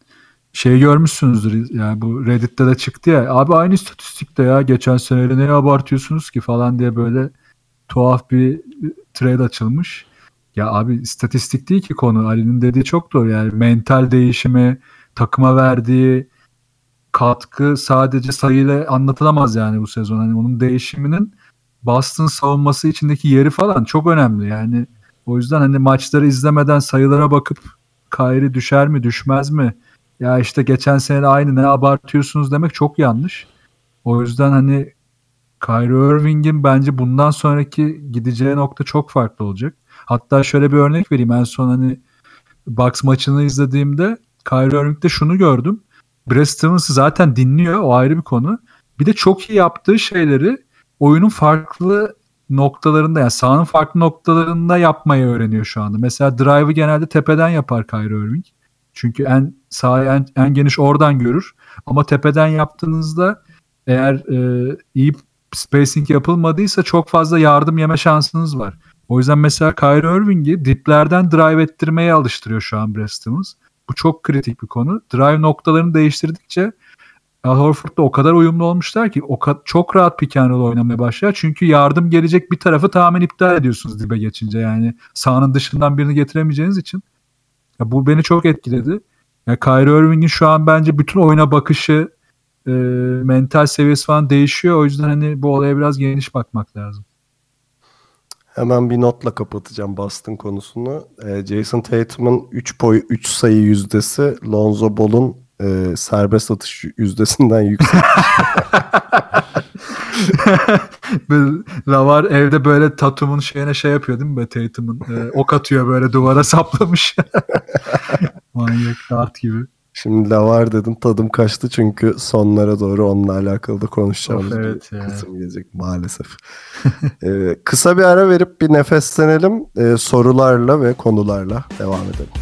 şey görmüşsünüzdür yani bu Reddit'te de çıktı ya abi aynı istatistikte ya geçen seneyle neye abartıyorsunuz ki falan diye böyle tuhaf bir trade açılmış. Ya abi istatistik değil ki konu. Ali'nin dediği çok doğru. Yani mental değişimi, takıma verdiği katkı sadece sayıyla anlatılamaz yani bu sezon. Hani onun değişiminin Boston savunması içindeki yeri falan çok önemli. Yani o yüzden hani maçları izlemeden sayılara bakıp Kyrie düşer mi düşmez mi? Ya işte geçen sene aynı ne abartıyorsunuz demek çok yanlış. O yüzden hani Kyrie Irving'in bence bundan sonraki gideceği nokta çok farklı olacak. Hatta şöyle bir örnek vereyim. En son hani Bucks maçını izlediğimde Kyrie Irving'de şunu gördüm. Brad Stevens'ı zaten dinliyor. O ayrı bir konu. Bir de çok iyi yaptığı şeyleri oyunun farklı noktalarında yani sahanın farklı noktalarında yapmayı öğreniyor şu anda. Mesela drive'ı genelde tepeden yapar Kyrie Irving. Çünkü en sahayı en, en geniş oradan görür. Ama tepeden yaptığınızda eğer e, iyi spacing yapılmadıysa çok fazla yardım yeme şansınız var. O yüzden mesela Kyrie Irving'i diplerden drive ettirmeye alıştırıyor şu an Brad. Bu çok kritik bir konu. Drive noktalarını değiştirdikçe Al Horford'da o kadar uyumlu olmuşlar ki o çok rahat pick and roll oynamaya başlar. Çünkü yardım gelecek bir tarafı tamamen iptal ediyorsunuz dibe geçince. Yani sahanın dışından birini getiremeyeceğiniz için. Ya bu beni çok etkiledi. Ya Kyrie Irving'in şu an bence bütün oyuna bakışı, e, mental seviyesi falan değişiyor. O yüzden hani bu olaya biraz geniş bakmak lazım. Hemen bir notla kapatacağım Boston konusunu. E, Jason Tatum'un 3 boy 3 sayı yüzdesi Lonzo Ball'un e, serbest atış yüzdesinden (laughs) yüksek. (laughs) Lavar evde böyle Tatum'un şeyine şey yapıyor değil mi? Böyle Tatum'un e, ok atıyor böyle duvara (laughs) saplamış. Manyak dart gibi. Şimdi Lavar dedim tadım kaçtı çünkü sonlara doğru onunla alakalı da konuşacağımız of, evet bir kısım gelecek maalesef. (laughs) ee, kısa bir ara verip bir nefeslenelim. Ee, sorularla ve konularla devam edelim.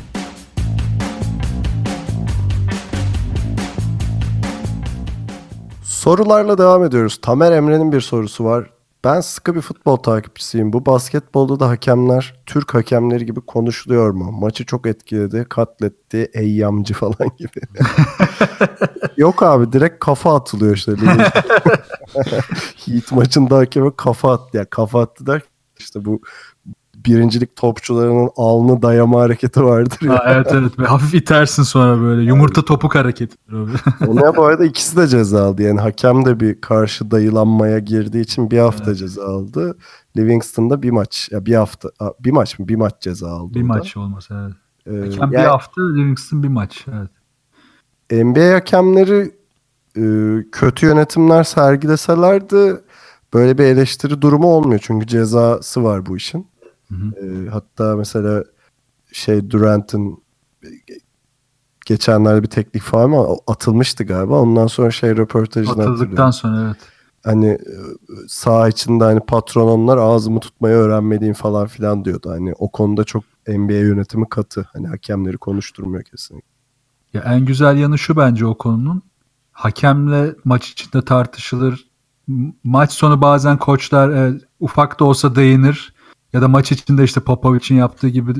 Sorularla devam ediyoruz. Tamer Emre'nin bir sorusu var. Ben sıkı bir futbol takipçisiyim. Bu basketbolda da hakemler Türk hakemleri gibi konuşuluyor mu? Maçı çok etkiledi, katletti, eyyamcı (laughs) falan gibi. (laughs) Yok abi direkt kafa atılıyor işte. (laughs) Heat maçında hakeme kafa attı. Ya yani kafa attı der işte bu birincilik topçularının alnı dayama hareketi vardır ya. Ha, evet evet. Ve hafif itersin sonra böyle. Yumurta topuk hareketi. (laughs) Ona bu arada ikisi de ceza aldı. Yani hakem de bir karşı dayılanmaya girdiği için bir hafta evet. ceza aldı. Livingston'da bir maç. Ya bir hafta. Bir maç mı? Bir maç ceza aldı. Bir maç olması evet. Ee, hakem yani, bir hafta Livingston bir maç. Evet. NBA hakemleri e, kötü yönetimler sergileselerdi böyle bir eleştiri durumu olmuyor. Çünkü cezası var bu işin. E, hatta mesela şey Durant'ın geçenlerde bir teknik falan ama atılmıştı galiba. Ondan sonra şey röportajını Atıldıktan sonra evet. Hani e, sağ içinde hani patron onlar ağzımı tutmayı öğrenmediğim falan filan diyordu. Hani o konuda çok NBA yönetimi katı. Hani hakemleri konuşturmuyor kesinlikle. Ya en güzel yanı şu bence o konunun. Hakemle maç içinde tartışılır. Maç sonu bazen koçlar e, ufak da olsa değinir ya da maç içinde işte Popovic'in yaptığı gibi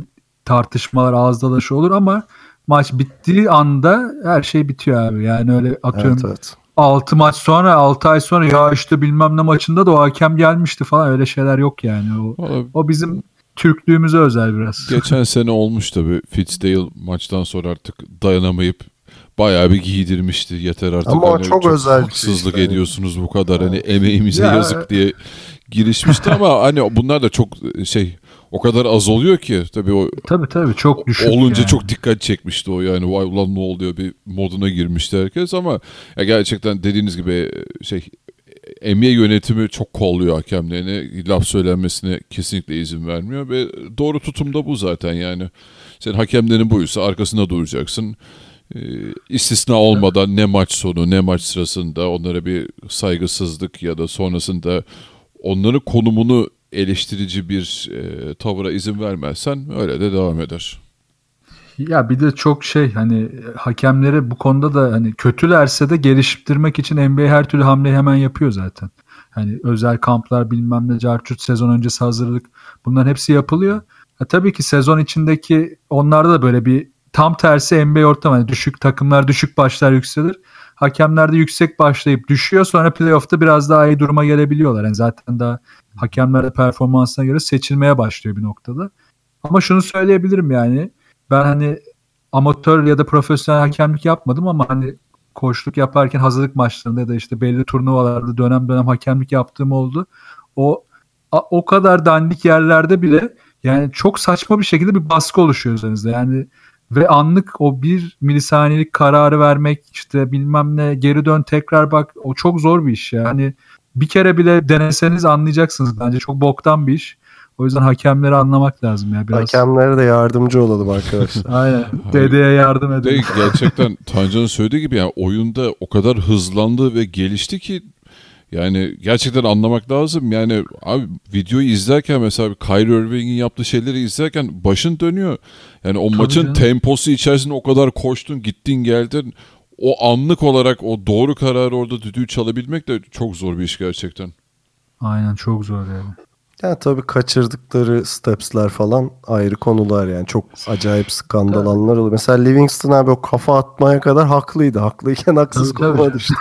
tartışmalar ağız dalaşı olur ama maç bittiği anda her şey bitiyor abi. Yani öyle atıyorum evet, evet. 6 maç sonra 6 ay sonra ya işte bilmem ne maçında da o hakem gelmişti falan öyle şeyler yok yani. O, o bizim Türklüğümüze özel biraz. (laughs) Geçen sene olmuş tabii. Fitzdale maçtan sonra artık dayanamayıp bayağı bir giydirmişti. Yeter artık. Ama hani çok, çok özel haksızlık şey ediyorsunuz bu kadar. Hani emeğimize ya, yazık diye girişmişti ama (laughs) hani bunlar da çok şey o kadar az oluyor ki tabii o tabii tabii çok düşük olunca yani. çok dikkat çekmişti o yani. Vay ulan ne oluyor bir moduna girmişti herkes ama ya gerçekten dediğiniz gibi şey emniyet yönetimi çok kolluyor hakemlerine laf söylenmesine kesinlikle izin vermiyor ve doğru tutum da bu zaten yani. Sen hakemlerin buysa arkasında duracaksın. E, istisna olmadan ne maç sonu ne maç sırasında onlara bir saygısızlık ya da sonrasında onların konumunu eleştirici bir e, tavıra izin vermezsen öyle de devam eder. Ya bir de çok şey hani hakemlere bu konuda da hani kötülerse de geliştirmek için NBA her türlü hamleyi hemen yapıyor zaten. Hani özel kamplar bilmem ne carçurt sezon öncesi hazırlık bunların hepsi yapılıyor. Ha, tabii ki sezon içindeki onlarda da böyle bir tam tersi NBA ortamı. Yani düşük takımlar düşük başlar yükselir. Hakemler de yüksek başlayıp düşüyor. Sonra playoff'ta biraz daha iyi duruma gelebiliyorlar. Yani zaten daha hakemler de performansına göre seçilmeye başlıyor bir noktada. Ama şunu söyleyebilirim yani. Ben hani amatör ya da profesyonel hakemlik yapmadım ama hani koçluk yaparken hazırlık maçlarında ya da işte belli turnuvalarda dönem dönem hakemlik yaptığım oldu. O o kadar dandik yerlerde bile yani çok saçma bir şekilde bir baskı oluşuyor üzerinizde. Yani ve anlık o bir milisaniyelik kararı vermek işte bilmem ne geri dön tekrar bak o çok zor bir iş yani bir kere bile deneseniz anlayacaksınız bence çok boktan bir iş. O yüzden hakemleri anlamak lazım ya biraz. Hakemlere de yardımcı olalım arkadaşlar. (laughs) Aynen. Dedeye yardım Ve edelim. gerçekten Tancan'ın söylediği gibi yani oyunda o kadar hızlandı ve gelişti ki yani gerçekten anlamak lazım. Yani abi videoyu izlerken mesela Kyrie Irving'in yaptığı şeyleri izlerken başın dönüyor. Yani o Tabii maçın canım. temposu içerisinde o kadar koştun, gittin, geldin. O anlık olarak o doğru kararı orada düdüğü çalabilmek de çok zor bir iş gerçekten. Aynen çok zor yani. Ya tabii kaçırdıkları stepsler falan ayrı konular yani. Çok acayip skandal anlar oluyor. Mesela Livingston abi o kafa atmaya kadar haklıydı. Haklıyken haksız konuma düştü.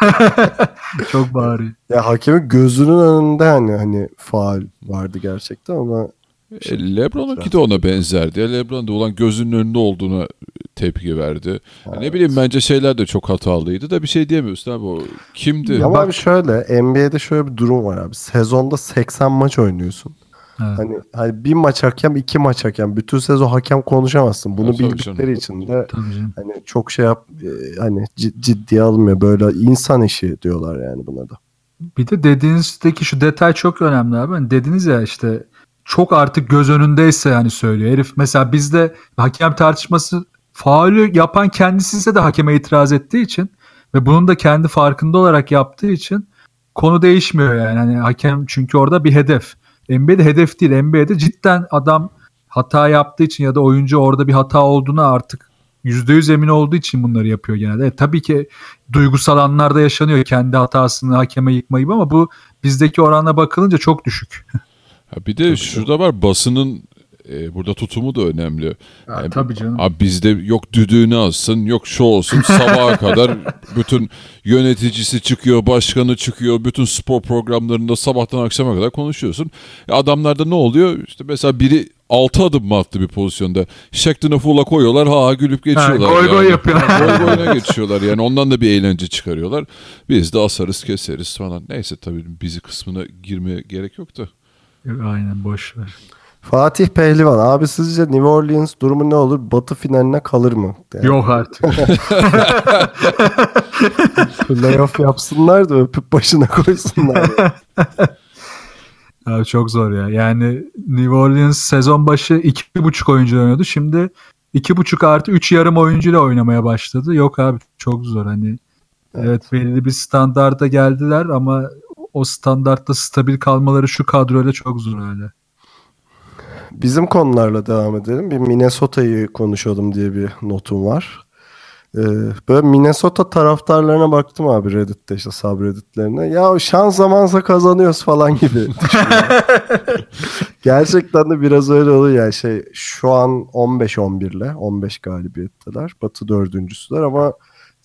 (laughs) Çok bari. Ya hakemin gözünün önünde hani hani faal vardı gerçekten ama E, Lebron'unki de ona benzerdi. Ya Lebron da olan gözünün önünde olduğuna tepki verdi. Ya Ne bileyim bence şeyler de çok hatalıydı da bir şey diyemiyorsun abi o kimdi? ama abi şöyle NBA'de şöyle bir durum var abi. Sezonda 80 maç oynuyorsun. Evet. Hani, hani bir maç hakem, iki maç hakem. Bütün sezon hakem konuşamazsın. Bunu tabii bildikleri için de hani çok şey yap e, hani cid- ciddiye almıyor. Böyle insan işi diyorlar yani buna da. Bir de dediğinizdeki şu detay çok önemli abi. Hani dediniz ya işte çok artık göz önündeyse yani söylüyor. Herif mesela bizde hakem tartışması faulü yapan kendisi ise de hakeme itiraz ettiği için ve bunun da kendi farkında olarak yaptığı için konu değişmiyor yani. Hani hakem çünkü orada bir hedef. NBA'de hedef değil. NBA'de cidden adam hata yaptığı için ya da oyuncu orada bir hata olduğuna artık %100 emin olduğu için bunları yapıyor genelde. Evet, tabii ki duygusal anlarda yaşanıyor kendi hatasını hakeme yıkma gibi ama bu bizdeki oranla bakılınca çok düşük. (laughs) Ha bir de şurada var basının e, burada tutumu da önemli. Yani tabii canım. Abi bizde yok düdüğünü alsın, yok şu olsun sabaha (laughs) kadar bütün yöneticisi çıkıyor, başkanı çıkıyor, bütün spor programlarında sabahtan akşama kadar konuşuyorsun. E adamlarda ne oluyor? İşte mesela biri 6 adım mı attı bir pozisyonda? Shackton'ı full'a koyuyorlar, ha ha gülüp geçiyorlar. goy goy yani. yapıyor. goy goyuna geçiyorlar yani ondan da bir eğlence çıkarıyorlar. Biz de asarız keseriz falan. Neyse tabii bizi kısmına girmeye gerek yok da. Aynen boş ver. Fatih Pehlivan abi sizce New Orleans durumu ne olur? Batı finaline kalır mı? Yani Yok artık. (laughs) Playoff yapsınlar da öpüp başına koysunlar. Abi çok zor ya. Yani New Orleans sezon başı iki buçuk oyuncu oynuyordu. Şimdi iki buçuk artı üç yarım oyuncuyla oynamaya başladı. Yok abi çok zor hani. Evet, belli bir standarda geldiler ama o standartta stabil kalmaları şu kadroyla çok zor öyle. Bizim konularla devam edelim. Bir Minnesota'yı konuşalım diye bir notum var. Ee, böyle Minnesota taraftarlarına baktım abi Reddit'te işte subredditlerine. Ya şans zamansa kazanıyoruz falan gibi. (laughs) Gerçekten de biraz öyle oluyor yani şey şu an 15-11 ile 15 galibiyetteler. Batı dördüncüsüler ama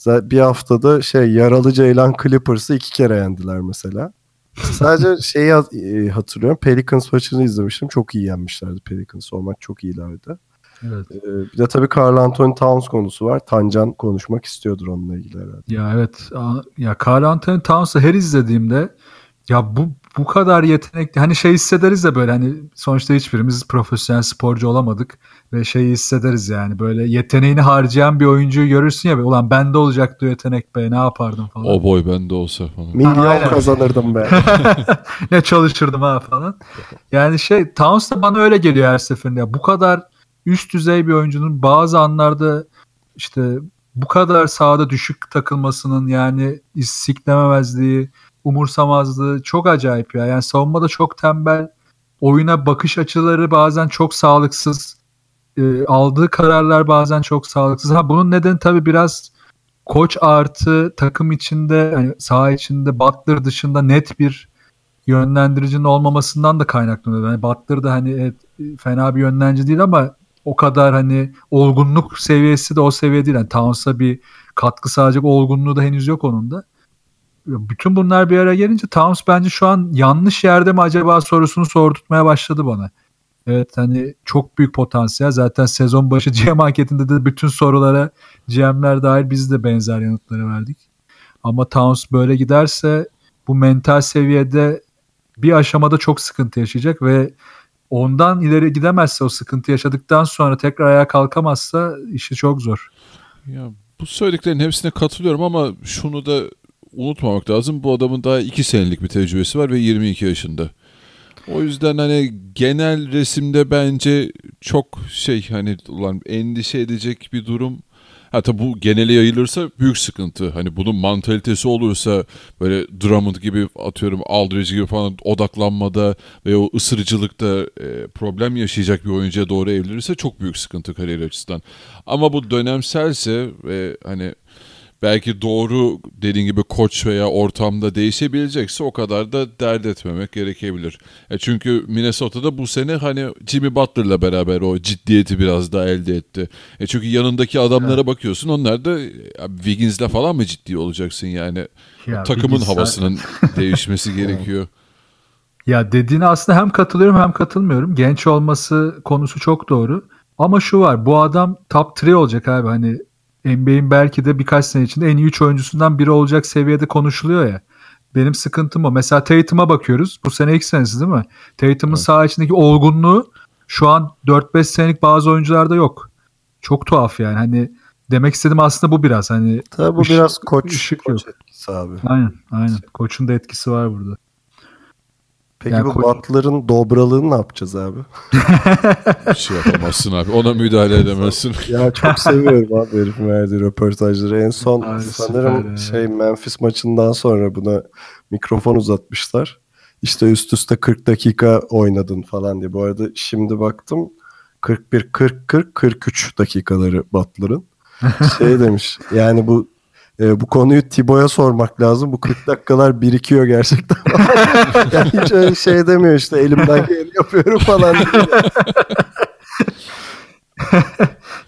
bir haftada şey yaralı Ceylan Clippers'ı iki kere yendiler mesela. Sadece (laughs) şeyi e, hatırlıyorum. Pelicans maçını izlemiştim. Çok iyi yenmişlerdi Pelicans. O maç çok iyilerdi. Evet. Ee, bir de tabii Carl Anthony Towns konusu var. Tancan konuşmak istiyordur onunla ilgili herhalde. Ya evet. Ya Carl Anthony Towns'ı her izlediğimde ya bu bu kadar yetenekli hani şey hissederiz de böyle hani sonuçta hiçbirimiz profesyonel sporcu olamadık ve şeyi hissederiz yani böyle yeteneğini harcayan bir oyuncuyu görürsün ya ulan bende olacaktı yetenek be ne yapardım falan. O boy bende olsa falan. Milyon kazanırdım be. (laughs) ne çalışırdım ha falan. Yani şey Towns da bana öyle geliyor her seferinde. Ya bu kadar üst düzey bir oyuncunun bazı anlarda işte bu kadar sahada düşük takılmasının yani istiklememezliği, umursamazlığı çok acayip ya. Yani savunmada çok tembel, oyuna bakış açıları bazen çok sağlıksız, e, aldığı kararlar bazen çok sağlıksız. Ha bunun nedeni tabii biraz koç artı takım içinde hani saha içinde Butler dışında net bir yönlendiricinin olmamasından da kaynaklanıyor. Yani Butler da hani evet, fena bir yönlendirici değil ama o kadar hani olgunluk seviyesi de o seviye değil. Yani Towns'a bir katkı sağlayacak olgunluğu da henüz yok onun da. Bütün bunlar bir araya gelince Towns bence şu an yanlış yerde mi acaba sorusunu sordurtmaya başladı bana. Evet hani çok büyük potansiyel. Zaten sezon başı (laughs) GM anketinde de bütün sorulara GM'ler dahil biz de benzer yanıtları verdik. Ama Towns böyle giderse bu mental seviyede bir aşamada çok sıkıntı yaşayacak ve ondan ileri gidemezse o sıkıntı yaşadıktan sonra tekrar ayağa kalkamazsa işi çok zor. Ya bu söylediklerin hepsine katılıyorum ama şunu da unutmamak lazım. Bu adamın daha 2 senelik bir tecrübesi var ve 22 yaşında. O yüzden hani genel resimde bence çok şey hani ulan endişe edecek bir durum. Ha tabi bu genele yayılırsa büyük sıkıntı. Hani bunun mantalitesi olursa böyle Drummond gibi atıyorum Aldridge gibi falan odaklanmada ve o ısırıcılıkta e, problem yaşayacak bir oyuncuya doğru evrilirse çok büyük sıkıntı kariyer açısından. Ama bu dönemselse ve hani belki doğru dediğin gibi koç veya ortamda değişebilecekse o kadar da dert etmemek gerekebilir. E çünkü Minnesota'da bu sene hani Jimmy Butler'la beraber o ciddiyeti biraz daha elde etti. E çünkü yanındaki adamlara evet. bakıyorsun onlar da Wiggins'le falan mı ciddi olacaksın yani? Ya, takımın havasının (laughs) değişmesi gerekiyor. Ya dediğine aslında hem katılıyorum hem katılmıyorum. Genç olması konusu çok doğru. Ama şu var bu adam top 3 olacak abi hani NBA'in belki de birkaç sene içinde en iyi 3 oyuncusundan biri olacak seviyede konuşuluyor ya. Benim sıkıntım o. Mesela Tatum'a bakıyoruz. Bu sene ilk senesi değil mi? Tatum'un evet. saha içindeki olgunluğu şu an 4-5 senelik bazı oyuncularda yok. Çok tuhaf yani. Hani demek istedim aslında bu biraz. Hani Tabii bu ışık, biraz koç, ışık koç yok. etkisi abi. Aynen, aynen. Koçun da etkisi var burada. Peki yani bu koç... Butler'ın dobralığını ne yapacağız abi? (laughs) Bir şey yapamazsın abi. Ona müdahale edemezsin. (laughs) ya çok seviyorum abi herifin verdiği röportajları. En son abi, sanırım şey Memphis maçından sonra buna mikrofon uzatmışlar. İşte üst üste 40 dakika oynadın falan diye. Bu arada şimdi baktım 41 40 40 43 dakikaları Butler'ın. (laughs) Şey demiş yani bu e, bu konuyu Tibo'ya sormak lazım. Bu 40 dakikalar birikiyor gerçekten. (laughs) yani hiç öyle şey demiyor işte elimden geleni yapıyorum falan. (laughs)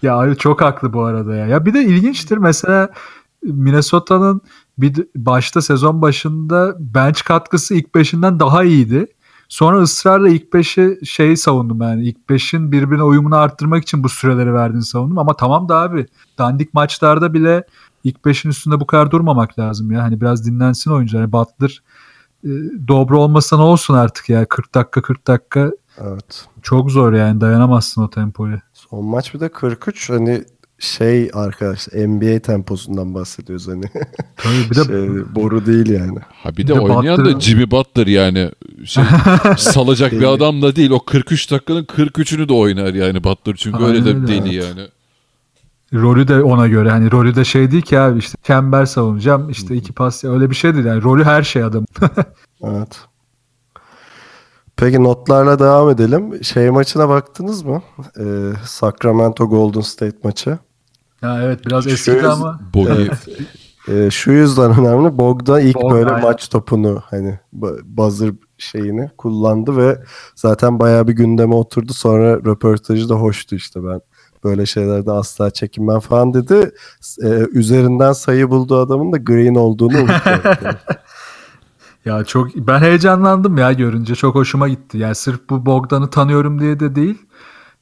ya abi çok haklı bu arada ya. Ya bir de ilginçtir mesela Minnesota'nın bir başta sezon başında bench katkısı ilk beşinden daha iyiydi. Sonra ısrarla ilk beşi şey savundum yani ilk beşin birbirine uyumunu arttırmak için bu süreleri verdiğini savundum ama tamam da abi dandik maçlarda bile ilk beşin üstünde bu kadar durmamak lazım ya. Hani biraz dinlensin oyuncular. Yani Butler e, dobra olmasa ne olsun artık ya. 40 dakika 40 dakika Evet. Çok zor yani dayanamazsın o tempoya. Son maç bir de 43 hani şey arkadaş NBA temposundan bahsediyoruz hani. (laughs) Tabii bir de şey, boru değil yani. Ha bir de, bir de oynayan Butler... da Jimmy Butler yani şey (laughs) salacak bir adam da değil. O 43 dakikanın 43'ünü de oynar yani Butler çünkü Aynen öyle de deli yani rolü de ona göre hani rolü de şey değil ki abi işte çember savunacağım işte iki pas öyle bir şey değil yani rolü her şey adam. (laughs) evet. Peki notlarla devam edelim. Şey maçına baktınız mı? Ee, Sacramento Golden State maçı. Ya evet biraz eski ama. Evet. Ee, şu yüzden önemli. Bogdan ilk Bogdan böyle aynen. maç topunu hani buzzer şeyini kullandı ve zaten bayağı bir gündeme oturdu. Sonra röportajı da hoştu işte ben böyle şeylerde asla çekinmem falan dedi. Ee, üzerinden sayı bulduğu adamın da Green olduğunu (laughs) unuttum. ya çok ben heyecanlandım ya görünce çok hoşuma gitti. Yani sırf bu Bogdan'ı tanıyorum diye de değil.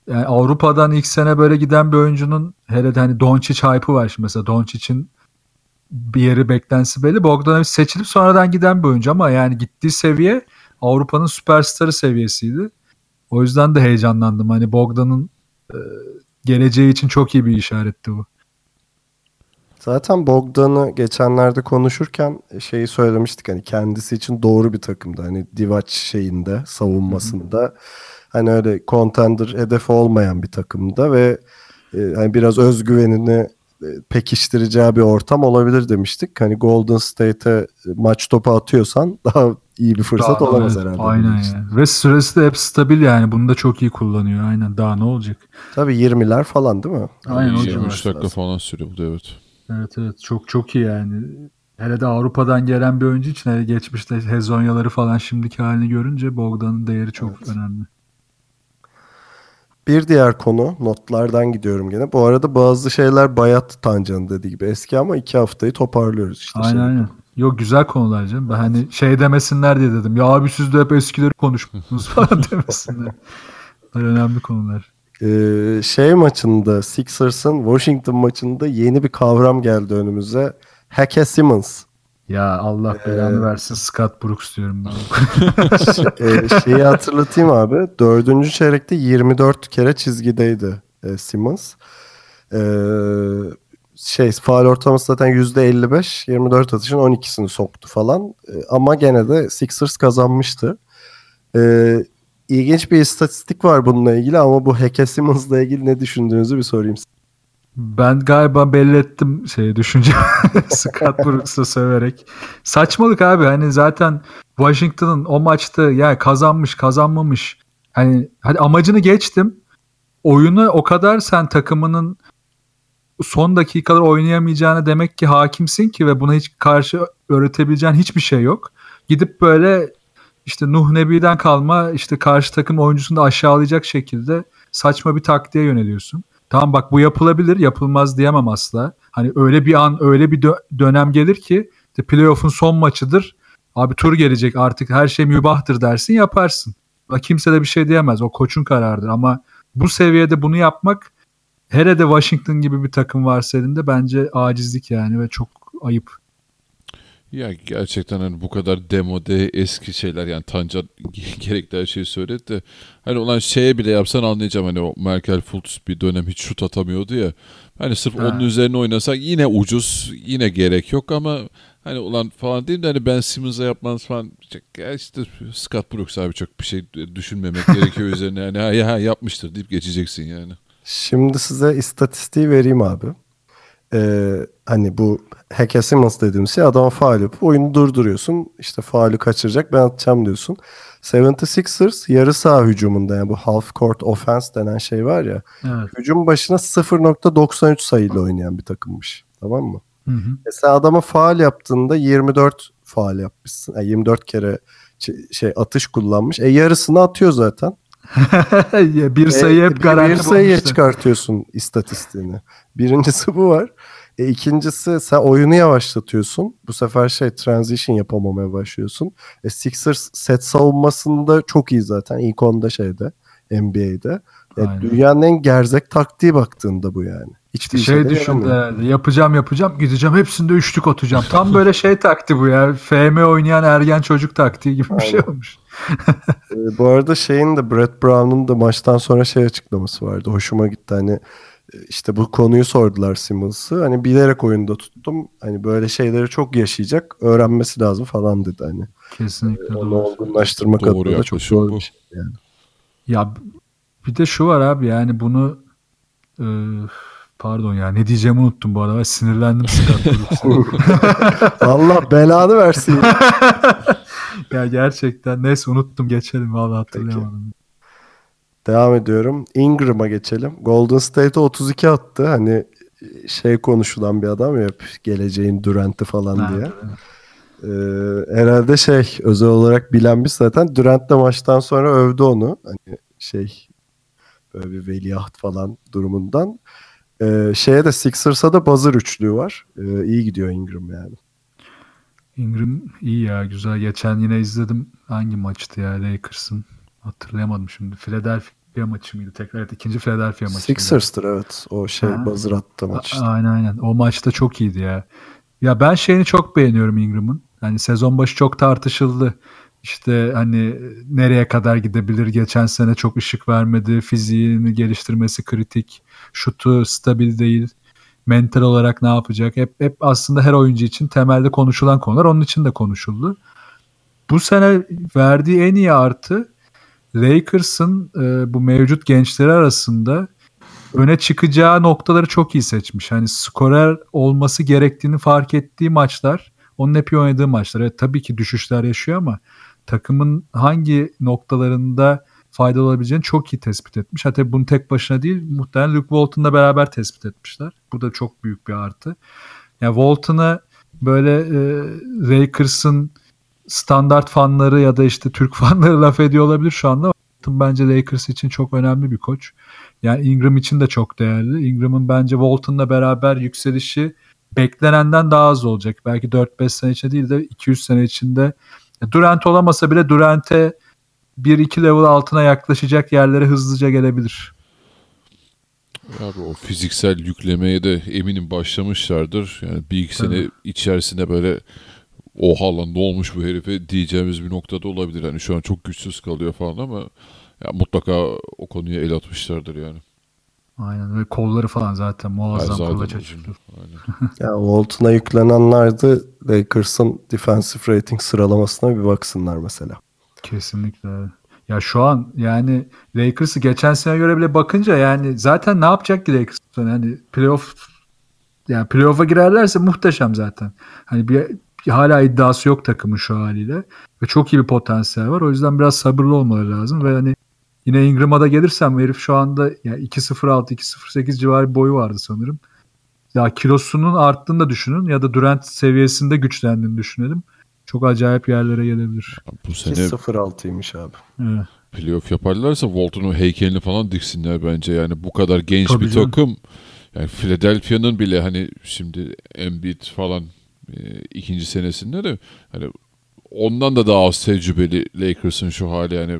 Yani Avrupa'dan ilk sene böyle giden bir oyuncunun hele de hani Doncic hype'ı var şimdi mesela Doncic'in bir yeri beklentisi belli. Bogdanovic seçilip sonradan giden bir oyuncu ama yani gittiği seviye Avrupa'nın süperstarı seviyesiydi. O yüzden de heyecanlandım. Hani Bogdan'ın e, geleceği için çok iyi bir işaretti bu. Zaten Bogdan'ı geçenlerde konuşurken şeyi söylemiştik hani kendisi için doğru bir takımdı. Hani Divac şeyinde savunmasında Hı-hı. hani öyle contender hedefi olmayan bir takımda ve e, hani biraz özgüvenini pekiştireceği bir ortam olabilir demiştik. Hani Golden State'e maç topu atıyorsan (laughs) daha iyi bir fırsat daha, olamaz evet, herhalde. Aynen yani. Ve süresi de hep stabil yani. Bunu da çok iyi kullanıyor. Aynen. Daha ne olacak? Tabii 20'ler falan değil mi? Aynen. 23 dakika falan sürüyor bu da evet. Evet evet. Çok çok iyi yani. Hele de Avrupa'dan gelen bir oyuncu için hele geçmişte Hezonyaları falan şimdiki halini görünce Bogdan'ın değeri çok evet. önemli. Bir diğer konu notlardan gidiyorum gene. Bu arada bazı şeyler bayat Tancan'ın dediği gibi eski ama iki haftayı toparlıyoruz işte. Aynen Şey. aynen. Yok güzel konular canım. Ben hani şey demesinler diye dedim. Ya abi siz de hep eskileri konuşmuşsunuz (laughs) falan demesinler. Bunlar önemli konular. Ee, şey maçında Sixers'ın Washington maçında yeni bir kavram geldi önümüze. Hake Simmons. Ya Allah belanı versin Scott Brooks diyorum ben. (laughs) Ee, şeyi hatırlatayım abi. Dördüncü çeyrekte 24 kere çizgideydi e, Simmons. Ee, şey faal ortalaması zaten %55. 24 atışın 12'sini soktu falan. Ee, ama gene de Sixers kazanmıştı. Ee, ilginç bir istatistik var bununla ilgili ama bu Hake Simmons'la ilgili ne düşündüğünüzü bir sorayım size. Ben galiba belli ettim şey düşünce (laughs) Scott Brooks'u söverek. Saçmalık abi hani zaten Washington'ın o maçta yani kazanmış kazanmamış hani hadi amacını geçtim. Oyunu o kadar sen takımının son dakikalar oynayamayacağını demek ki hakimsin ki ve buna hiç karşı öğretebileceğin hiçbir şey yok. Gidip böyle işte Nuh Nebi'den kalma işte karşı takım oyuncusunu da aşağılayacak şekilde saçma bir taktiğe yöneliyorsun. Tamam bak bu yapılabilir yapılmaz diyemem asla. Hani öyle bir an öyle bir dö- dönem gelir ki işte playoff'un son maçıdır. Abi tur gelecek artık her şey mübahtır dersin yaparsın. Kimse de bir şey diyemez o koçun kararıdır ama bu seviyede bunu yapmak hele de Washington gibi bir takım varsa elinde bence acizlik yani ve çok ayıp. Ya gerçekten hani bu kadar demode eski şeyler yani Tancan (laughs) gerekli her şeyi söyledi de hani olan şeye bile yapsan anlayacağım hani o Merkel Fultz bir dönem hiç şut atamıyordu ya. Hani sırf Ha. onun üzerine oynasak yine ucuz yine gerek yok ama hani ulan falan değil de hani Ben Simmons'a yapmanız falan ya işte Scott Brooks abi çok bir şey düşünmemek (laughs) gerekiyor üzerine yani ha, ya, yapmıştır deyip geçeceksin yani. Şimdi size istatistiği vereyim abi. Ee, hani bu Hake Simmons dediğimiz şey adama faal yapıp oyunu durduruyorsun. İşte faali kaçıracak ben atacağım diyorsun. 76ers yarı saha hücumunda yani bu half court offense denen şey var ya. Evet. Hücum başına 0.93 sayıyla oynayan bir takımmış. Tamam mı? Hı hı. Mesela adama faal yaptığında 24 faal yapmışsın. Yani 24 kere şey atış kullanmış. E yarısını atıyor zaten. (laughs) bir sayı E, hep bir- garanti Bir sayıya çıkartıyorsun istatistiğini. Birincisi bu var. E, ikincisi sen oyunu yavaşlatıyorsun. Bu sefer şey transition yapamamaya başlıyorsun. E, Sixers set savunmasında çok iyi zaten. İlk onda şeyde NBA'de. E, Aynen. dünyanın en gerzek taktiği baktığında bu yani. Hiçbir şey şeyde düşündü herhalde. Yapacağım yapacağım gideceğim hepsinde üçlük atacağım. Tam böyle şey taktiği bu ya. FM oynayan ergen çocuk taktiği gibi bir şey Aynen. olmuş. E, bu arada şeyin de Brett Brown'un da maçtan sonra şey açıklaması vardı. Hoşuma gitti hani e, işte bu konuyu sordular Simmons'ı. Hani bilerek oyunda tuttum. Hani böyle şeyleri çok yaşayacak. Öğrenmesi lazım falan dedi hani. Kesinlikle Onu doğru. olgunlaştırmak Doğru adına da çok doğru bu. bir şey. Yani. Ya bir de şu var abi yani bunu e, pardon ya ne diyeceğimi unuttum bu arada. Sinirlendim. (laughs) (laughs) Allah belanı versin. ya gerçekten neyse unuttum geçelim vallahi hatırlayamadım. Devam ediyorum. Ingram'a geçelim. Golden State'e 32 attı. Hani şey konuşulan bir adam ya geleceğin Durant'ı falan Ha, diye. Ee, herhalde şey özel olarak bilenmiş zaten. Durant de maçtan sonra övdü onu. Hani şey böyle bir veliaht falan durumundan. Ee, şeye de Sixers'a da buzzer üçlüğü var. Ee, iyi gidiyor Ingram yani. Ingram iyi ya güzel. Geçen yine izledim. Hangi maçtı ya Lakers'ın? Hatırlayamadım şimdi. Philadelphia maçı mıydı? Tekrar evet, ikinci Philadelphia maçı. Sixers'tır evet. O şey Ha. buzzer attı maç işte. Aynen aynen. O maçta çok iyiydi ya. Ya ben şeyini çok beğeniyorum Ingram'ın. Hani sezon başı çok tartışıldı. İşte hani nereye kadar gidebilir? Geçen sene çok ışık vermedi. Fiziğini geliştirmesi kritik. Şutu stabil değil. Mental olarak ne yapacak? Hep, hep aslında her oyuncu için temelde konuşulan konular. Onun için de konuşuldu. Bu sene verdiği en iyi artı Lakers'ın e, bu mevcut gençleri arasında öne çıkacağı noktaları çok iyi seçmiş. Hani skorer olması gerektiğini fark ettiği maçlar, onun hep iyi oynadığı maçlar. Evet, tabii ki düşüşler yaşıyor ama takımın hangi noktalarında faydalı olabileceğini çok iyi tespit etmiş. Hatta bunu tek başına değil, muhtemelen Luke Walton'la beraber tespit etmişler. Bu da çok büyük bir artı. Yani Walton'a böyle e, Lakers'ın standart fanları ya da işte Türk (laughs) fanları laf ediyor olabilir şu anda. Bence Lakers için çok önemli bir koç. Yani Ingram için de çok değerli. Ingram'ın bence Walton'la beraber yükselişi beklenenden daha az olacak. Belki 4-5 sene içinde değil de 200 sene içinde Durant olamasa bile Durant'e 1-2 level altına yaklaşacak yerlere hızlıca gelebilir. Abi o fiziksel yüklemeye de eminim başlamışlardır. Yani bir iki sene içerisinde böyle oha lan ne olmuş bu herife diyeceğimiz bir noktada olabilir. Yani şu an çok güçsüz kalıyor falan ama ya mutlaka o konuya el atmışlardır yani. Aynen ve kolları falan zaten muazzam zaten kulaç. Aynen. (laughs) Ya Walton'a yüklenenler de Lakers'ın defensive rating sıralamasına bir baksınlar mesela. Kesinlikle. Ya şu an yani Lakers'ı geçen sene göre bile bakınca yani zaten ne yapacak ki Lakers? Yani playoff yani playoff'a girerlerse muhteşem zaten. Hani bir hala iddiası yok takımın şu haliyle ve çok iyi bir potansiyel var. O yüzden biraz sabırlı olmaları lazım ve hani yine Ingram'a da gelirsem herif şu anda yani 2.06 2.08 civarı boyu vardı sanırım. Ya kilosunun arttığını da düşünün ya da Durant seviyesinde güçlendiğini düşünelim. Çok acayip yerlere gelebilir. Bu sene 2-0-6'ymış abi. Evet. playoff yaparlarsa Walton'un heykelini falan diksinler bence. Yani bu kadar genç Tabii bir canım. takım. Yani Philadelphia'nın bile hani şimdi Embiid falan e, ikinci senesinde de hani ondan da daha az tecrübeli Lakers'ın şu hali yani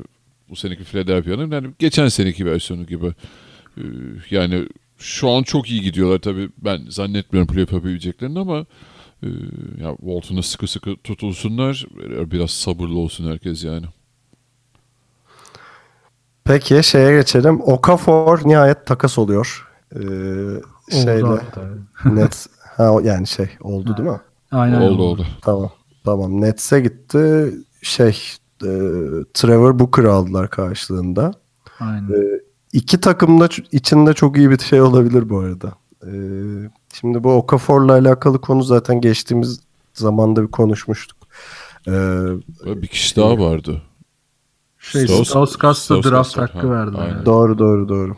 bu seneki Philadelphia'nın yani geçen seneki versiyonu gibi. E, yani şu an çok iyi gidiyorlar tabii. Ben zannetmiyorum playoff yapabileceklerini ama e, ya Walton'a sıkı sıkı tutulsunlar. Biraz sabırlı olsun herkes yani. Peki şeye geçelim. Okafor nihayet takas oluyor. Ee, şeyle. Nets (laughs) ha yani şey oldu değil mi? Aynen oldu oldu. Tamam. Tamam. Nets'e gitti. Şey e, Trevor Booker aldılar karşılığında. Aynen. Ee, iki takım da ç- içinde çok iyi bir şey olabilir bu arada. Ee, şimdi bu Okafor'la alakalı konu zaten geçtiğimiz zamanda bir konuşmuştuk. Ve Bir kişi daha vardı. Şey, Staus- Stauskas da draft hakkı ha, verdi. aynen. yani. Doğru doğru doğru.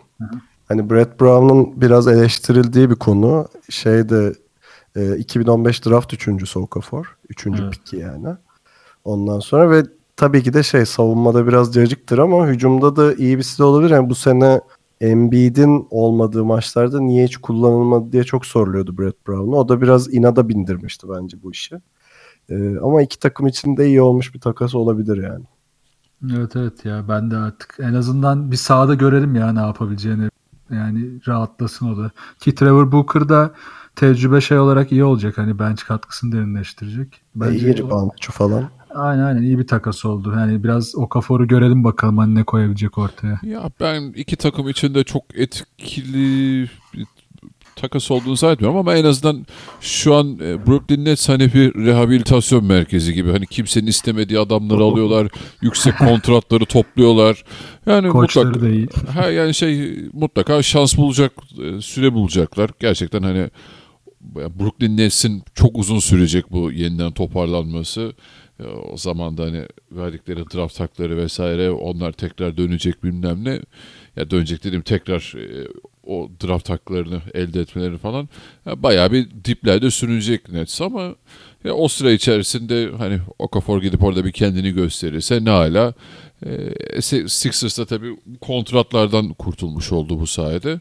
Hani Brett Brown'un biraz eleştirildiği bir konu. Şeyde e, 2015 draft üçüncüsü Okafor. Üçüncü Evet. piki yani. Ondan sonra ve tabii ki de şey savunmada biraz cacıktır ama hücumda da iyi bir silah olabilir. Yani bu sene Embiid'in olmadığı maçlarda niye hiç kullanılmadı diye çok soruluyordu Brett Brown'a. O da biraz inada bindirmişti bence bu işi. E, ama iki takım için de iyi olmuş bir takas olabilir yani. Evet evet ya ben de artık en azından bir sahada görelim ya ne yapabileceğini. Yani rahatlasın o da. Ki Trevor Booker da tecrübe şey olarak iyi olacak. Hani bench katkısını derinleştirecek. Bence iyi reboundçu falan. Aynen aynen iyi bir takas oldu. Yani biraz Okafor'u görelim bakalım hani ne koyabilecek ortaya. Ya ben iki takım içinde çok etkili bir takas olduğunu zannetmiyorum ama en azından şu an e, Brooklyn Nets hani bir rehabilitasyon merkezi gibi. Hani kimsenin istemediği adamları (laughs) alıyorlar, yüksek kontratları topluyorlar. Yani Koçları mutlaka da iyi. ha yani şey mutlaka şans bulacak, e, süre bulacaklar. Gerçekten hani Brooklyn Nets'in çok uzun sürecek bu yeniden toparlanması. E, O zaman da hani verdikleri draft hakları vesaire onlar tekrar dönecek bilmem ne. Ya dönecek dedim tekrar e, o draft haklarını elde etmeleri falan. Ya bayağı bir diplerde sürünecek Nets ama ya o süre içerisinde hani Okafor gidip orada bir kendini gösterirse ne hala e, Sixers da tabii kontratlardan kurtulmuş oldu bu sayede.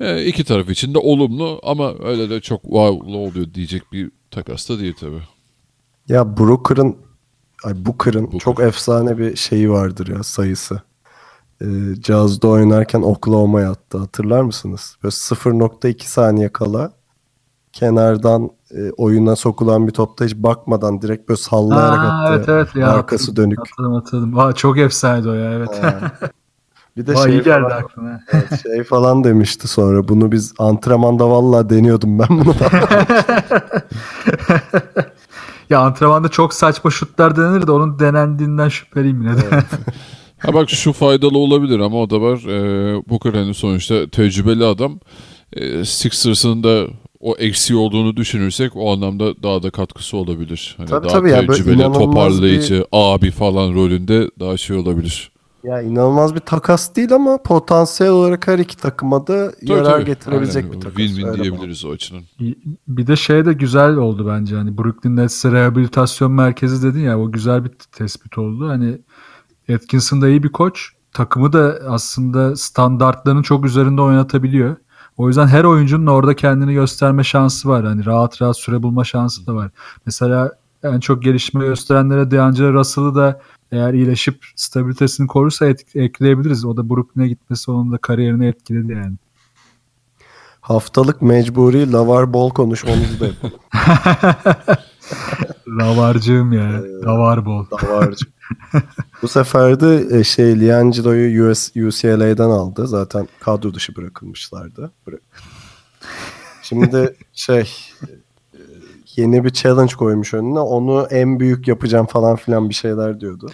E, iki taraf için de olumlu ama öyle de çok wow oluyor diyecek bir takas da değil tabii. Ya Booker'ın ay Booker'ın Booker. çok efsane bir şeyi vardır ya sayısı. Ee, Jazz'da oynarken Oklahoma'ya attı. Hatırlar mısınız? Böyle 0.2 saniye kala kenardan e, oyuna sokulan bir topta hiç bakmadan direkt böyle sallayarak Aa, attı. evet evet ya. Arkası hatırladım, dönük. Hatırladım hatırladım. Aa, çok efsaneydi o ya evet. (laughs) Bir de Vay, şey geldi falan, aklına. (laughs) evet, şey falan demişti sonra. Bunu biz antrenmanda vallahi deniyordum ben bunu. (laughs) ya antrenmanda çok saçma şutlar denir de onun denendiğinden şüpheliyim yine de. (laughs) Ha bak şu faydalı olabilir ama o da var. Ee, Booker hani sonuçta tecrübeli adam. Ee, Sixers'ın da o eksiği olduğunu düşünürsek o anlamda daha da katkısı olabilir. Hani Tabii daha tabii ya, tecrübeli, inanılmaz toparlayıcı, abi falan rolünde daha şey olabilir. Ya inanılmaz bir takas değil ama potansiyel olarak her iki takıma da Tabii, yarar tabii. getirebilecek Aynen. bir takas. Win-win diyebiliriz o açının. Bir de şey de güzel oldu bence hani Brooklyn Nets'e rehabilitasyon merkezi dedin ya o güzel bir tespit oldu. Hani Atkinson da iyi bir koç. takımı da aslında standartlarının çok üzerinde oynatabiliyor. O yüzden her oyuncunun orada kendini gösterme şansı var. Hani rahat rahat süre bulma şansı da var. Mesela en çok gelişme gösterenlere DeAngelo Russell'ı da eğer iyileşip stabilitesini korursa et- ekleyebiliriz. O da Brooklyn'e gitmesi onun da kariyerini etkiledi yani. Haftalık mecburi Lavar Ball konuşmamızı da yapalım. (laughs) Lavarcığım ya. Lavar bol. Davarcı. (laughs) Bu sefer de e, şey Liangelo'yu US, aldı. Zaten kadro dışı bırakılmışlardı. Bırak. Şimdi (laughs) şey yeni bir challenge koymuş önüne. Onu en büyük yapacağım falan filan bir şeyler diyordu.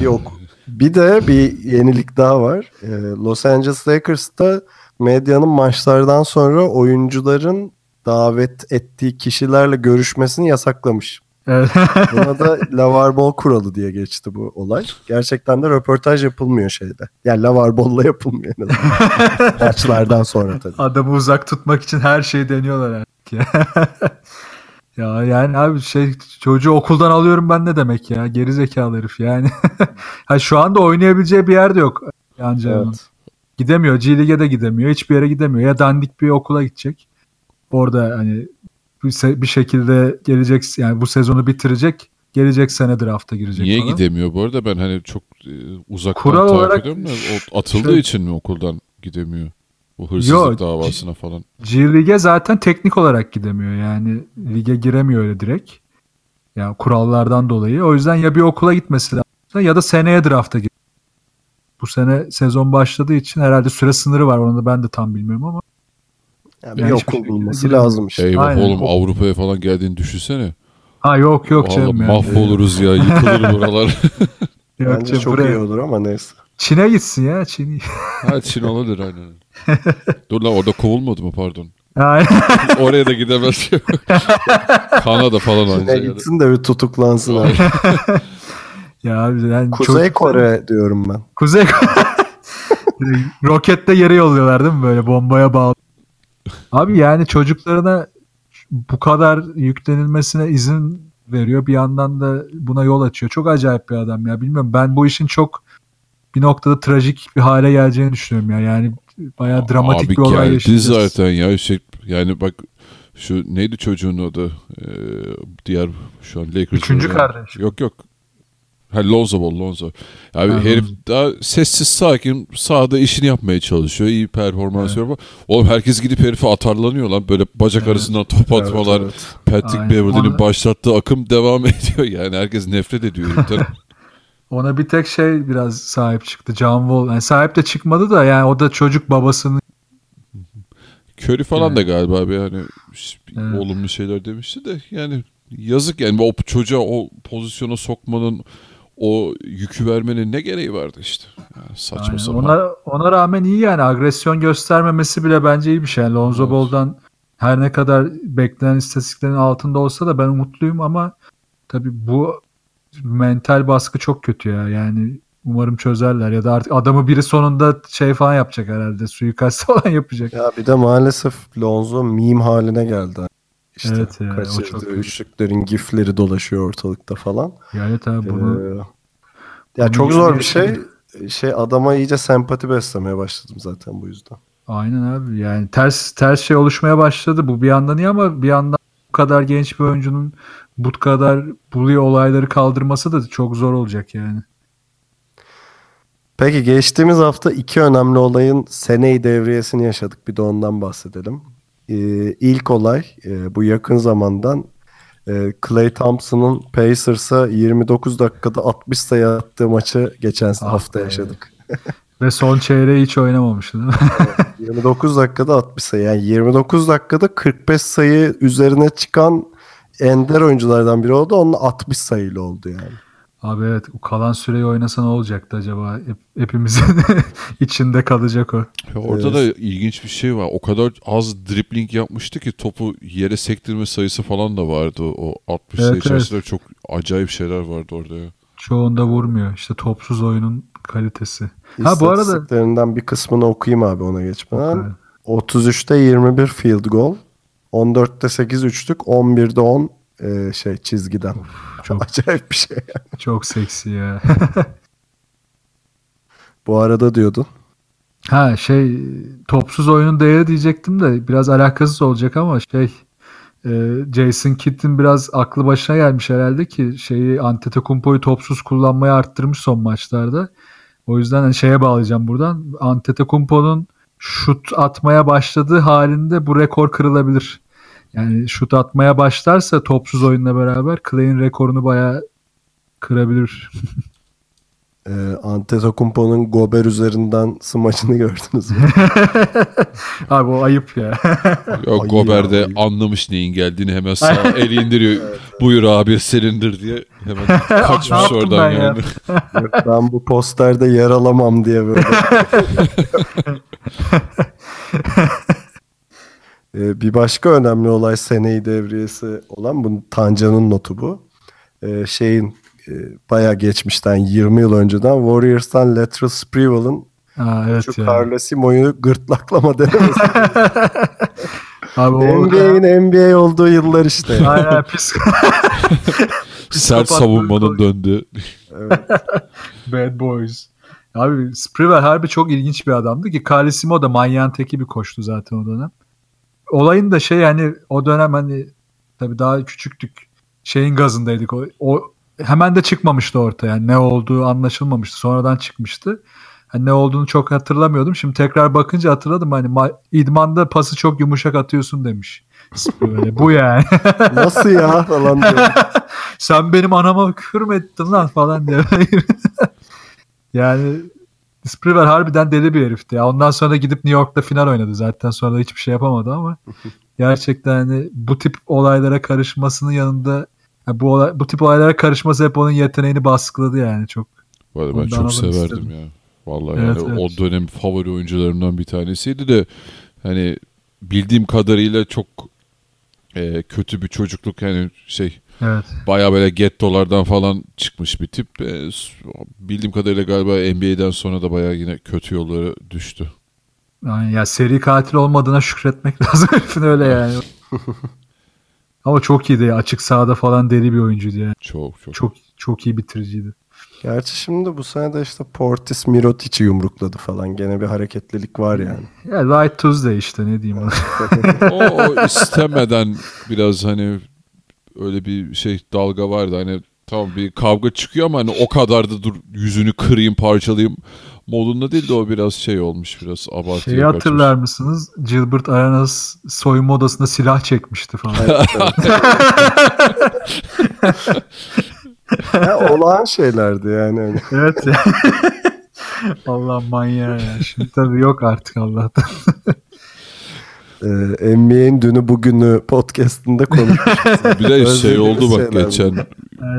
Bir, ok- bir de bir yenilik daha var. Ee, Los Angeles Lakers'ta medyanın maçlardan sonra oyuncuların davet ettiği kişilerle görüşmesini yasaklamış. Evet. (laughs) Buna da Lavar Ball kuralı diye geçti bu olay. Gerçekten de röportaj yapılmıyor şeyde. Yani Lavar Ball'la yapılmıyor en azından. (laughs) Maçlardan sonra tabii. Adamı uzak tutmak için her şeyi deniyorlar artık (laughs) ya. ya yani abi şey çocuğu okuldan alıyorum ben ne demek ya geri zekalı herif yani. ha şu anda oynayabileceği bir yerde yok Yancı'nın. Evet. Gidemiyor. G Lig'e de gidemiyor. Hiçbir yere gidemiyor. Ya dandik bir okula gidecek. Orada hani bir, şekilde gelecek yani bu sezonu bitirecek. Gelecek sene draft'a girecek Niye falan. gidemiyor bu arada? Ben hani çok e, uzaktan Kural takip olarak ediyorum da o atıldığı şöyle- için mi okuldan gidemiyor? Bu hırsızlık Yo, davasına falan. G Lig'e zaten teknik olarak gidemiyor. Yani lige giremiyor öyle direkt. Yani kurallardan dolayı. O yüzden ya bir okula gitmesi lazım ya da seneye draft'a gir. Bu sene sezon başladığı için herhalde süre sınırı var. Onu da ben de tam bilmiyorum ama. Yani bir Yani okul bulması giremiyor. lazım işte. Eyvah Aynen. oğlum Avrupa'ya falan geldiğini düşünsene. Ha yok yok Vallahi canım. yani. mahvoluruz ya yıkılır buralar. (laughs) Yok Bence canım, çok buraya- iyi olur ama neyse. Çin'e gitsin ya Çin. ha Çin olabilir aynen. (laughs) Dur lan orada kovulmadı mı pardon. Aynen. (laughs) Oraya da gidemez. Kanada falan aynı Ne şey. gitsin de bir tutuklansın abi. ya abi yani Kuzey çok- Kore diyorum ben. Kuzey Rokette yere yolluyorlar değil mi böyle bombaya bağlı. Abi yani çocuklarına bu kadar yüklenilmesine izin veriyor. Bir yandan da buna yol açıyor. Çok acayip bir adam ya. Bilmiyorum ben bu işin çok bir noktada trajik bir hale geleceğini düşünüyorum ya. Yani bayağı dramatik Abi bir olay geldi yaşayacağız. zaten ya. Şey, yani bak şu neydi çocuğun adı? Ee, diğer şu an Lakers. Üçüncü kardeş. Yok yok. Ha Lonzo Ball, Lonzo. Abi Ha, herif daha sessiz sakin sahada işini yapmaya çalışıyor. iyi performans veriyor. Oğlum herkes gidip herife atarlanıyor lan. Böyle bacak Evet. arasından top atmalar. Evet, evet. Patrick. Beverly'nin başlattığı akım devam (laughs) ediyor. Yani herkes nefret ediyor. (laughs) Ona bir tek şey biraz sahip çıktı. John Wall. Yani sahip de çıkmadı da yani o da çocuk babasının Curry falan Yani. da galiba abi yani Evet. olumlu şeyler demişti de yani yazık yani o çocuğa o pozisyona sokmanın o yükü vermenin ne gereği vardı işte. Yani saçma Aynen. sapan. Ona, ona rağmen iyi yani agresyon göstermemesi bile bence iyi bir şey. Yani Lonzo Evet. Ball'dan her ne kadar beklenen istatistiklerin altında olsa da ben umutluyum ama tabii bu mental baskı çok kötü ya. Yani umarım çözerler ya da artık adamı biri sonunda şey falan yapacak herhalde. Suikast (laughs) falan yapacak. Ya bir de maalesef Lonzo meme haline geldi. İşte Evet ya, kaçırdığı çok- üçlüklerin gifleri dolaşıyor ortalıkta falan. Yani tabii bunu Ee, ya bunu çok zor bir şey. Şey adama iyice sempati beslemeye başladım zaten bu yüzden. Aynen abi yani ters ters şey oluşmaya başladı bu bir yandan iyi ama bir yandan bu kadar genç bir oyuncunun bu kadar bully olayları kaldırması da çok zor olacak yani. Peki geçtiğimiz hafta iki önemli olayın seneyi devriyesini yaşadık. Bir de ondan bahsedelim. Ee, ilk olay e, bu yakın zamandan e, Clay Thompson'ın Pacers'a 29 dakikada 60 sayı attığı maçı geçen Ah hafta yaşadık. (laughs) Ve son çeyreği hiç oynamamıştı değil mi? (laughs) 29 dakikada 60 sayı. Yani 29 dakikada 45 sayı üzerine çıkan ender oyunculardan biri oldu. Onun 60 sayıyla oldu yani. Abi evet o kalan süreyi oynasa ne olacaktı acaba? Hep, hepimizin (laughs) içinde kalacak o. Ya orada da ilginç bir şey var. O kadar az dribbling yapmıştı ki topu yere sektirme sayısı falan da vardı. O 60 sayı Evet, içerisinde çok acayip şeyler vardı orada ya. Çoğunda vurmuyor. İşte topsuz oyunun kalitesi. Ha bu arada İstatistiklerinden bir kısmını okuyayım abi ona geçmeden. Oku. 33'te 21 field goal. 14'te 8 üçlük. 11'de 10 e, şey çizgiden. çok (laughs) Acayip bir şey. çok seksi ya. (laughs) Bu arada diyordun. Ha şey topsuz oyunun değeri diyecektim de biraz alakasız olacak ama şey e, Jason Kidd'in biraz aklı başına gelmiş herhalde ki şeyi Antetokounmpo'yu topsuz kullanmayı arttırmış son maçlarda. O yüzden hani şeye bağlayacağım buradan. Antetokounmpo'nun şut atmaya başladığı halinde bu rekor kırılabilir. Yani şut atmaya başlarsa topsuz oyunla beraber Clay'in rekorunu bayağı kırabilir. (laughs) Ee, Antetokounmpo'nun Gober üzerinden smaçını gördünüz mü? (laughs) Abi o ayıp ya. Yok Gober de ya. anlamış neyin geldiğini hemen sağ eli indiriyor. (laughs) Buyur abi senindir diye hemen kaçmış oradan ben ya? yani. Yok, ben bu posterde yer alamam diye böyle. Ee, bir başka önemli olay seneyi devriyesi olan bu Tanca'nın notu bu. Ee, şeyin e, bayağı geçmişten 20 yıl önceden Warriors'tan Lateral Sprewell'ın Ha, evet şu ya. Carlosimo'yu gırtlaklama (laughs) denemesi. Abi o NBA'in NBA olduğu yıllar işte. Aynen pis. (laughs) Sert savunmanın döndü. (laughs) Bad Boys. Abi Sprewell harbi çok ilginç bir adamdı ki Carlesimo da manyağın teki bir koştu zaten o dönem. Olayın da şey yani o dönem hani tabii daha küçüktük. Şeyin gazındaydık. O, o hemen de çıkmamıştı ortaya. Yani ne olduğu anlaşılmamıştı. Sonradan çıkmıştı. Hani ne olduğunu çok hatırlamıyordum. Şimdi tekrar bakınca hatırladım. Hani ma- idmanda pası çok yumuşak atıyorsun demiş. Sprewell'e. Bu yani. (laughs) Nasıl ya falan diyor. (laughs) Sen benim anama küfür mü ettin lan falan diye. (laughs) yani Sprewell harbiden deli bir herifti. Ya. Ondan sonra gidip New York'ta final oynadı zaten. Sonra da hiçbir şey yapamadı ama (laughs) gerçekten hani bu tip olaylara karışmasının yanında ya bu olay, bu tip olaylara karışması hep onun yeteneğini baskıladı yani çok. Vallahi ben çok severdim istedim. ya. Vallahi Evet, yani evet. o dönem favori oyuncularımdan bir tanesiydi de hani bildiğim kadarıyla çok e, kötü bir çocukluk yani şey Evet. baya böyle gettolardan falan çıkmış bir tip. E, s- bildiğim kadarıyla galiba NBA'den sonra da baya yine kötü yollara düştü. Yani ya seri katil olmadığına şükretmek (laughs) lazım herifin öyle yani. (laughs) Ama çok iyiydi ya. Açık sahada falan deli bir oyuncuydu yani. Çok çok. Çok çok iyi bitiriciydi. Gerçi şimdi bu sene de işte Portis Mirotic'i yumrukladı falan. Gene bir hareketlilik var yani. Ya White Tuesday işte ne diyeyim o, (laughs) o istemeden biraz hani öyle bir şey dalga vardı hani tamam bir kavga çıkıyor ama hani o kadar da dur yüzünü kırayım parçalayayım modunda değil de o biraz şey olmuş biraz abartıya Şeyi kaçmış. hatırlar mısınız? Gilbert Arenas soyunma odasında silah çekmişti falan. (laughs) (laughs) Ya, olağan şeylerdi yani. Evet (laughs) ya. Allah manyağı ya. Şimdi tabii yok artık Allah'tan. Ee, NBA'in dünü bugünü podcastında konuşmuştuk. (laughs) Bir de şey oldu bak şeyler geçen.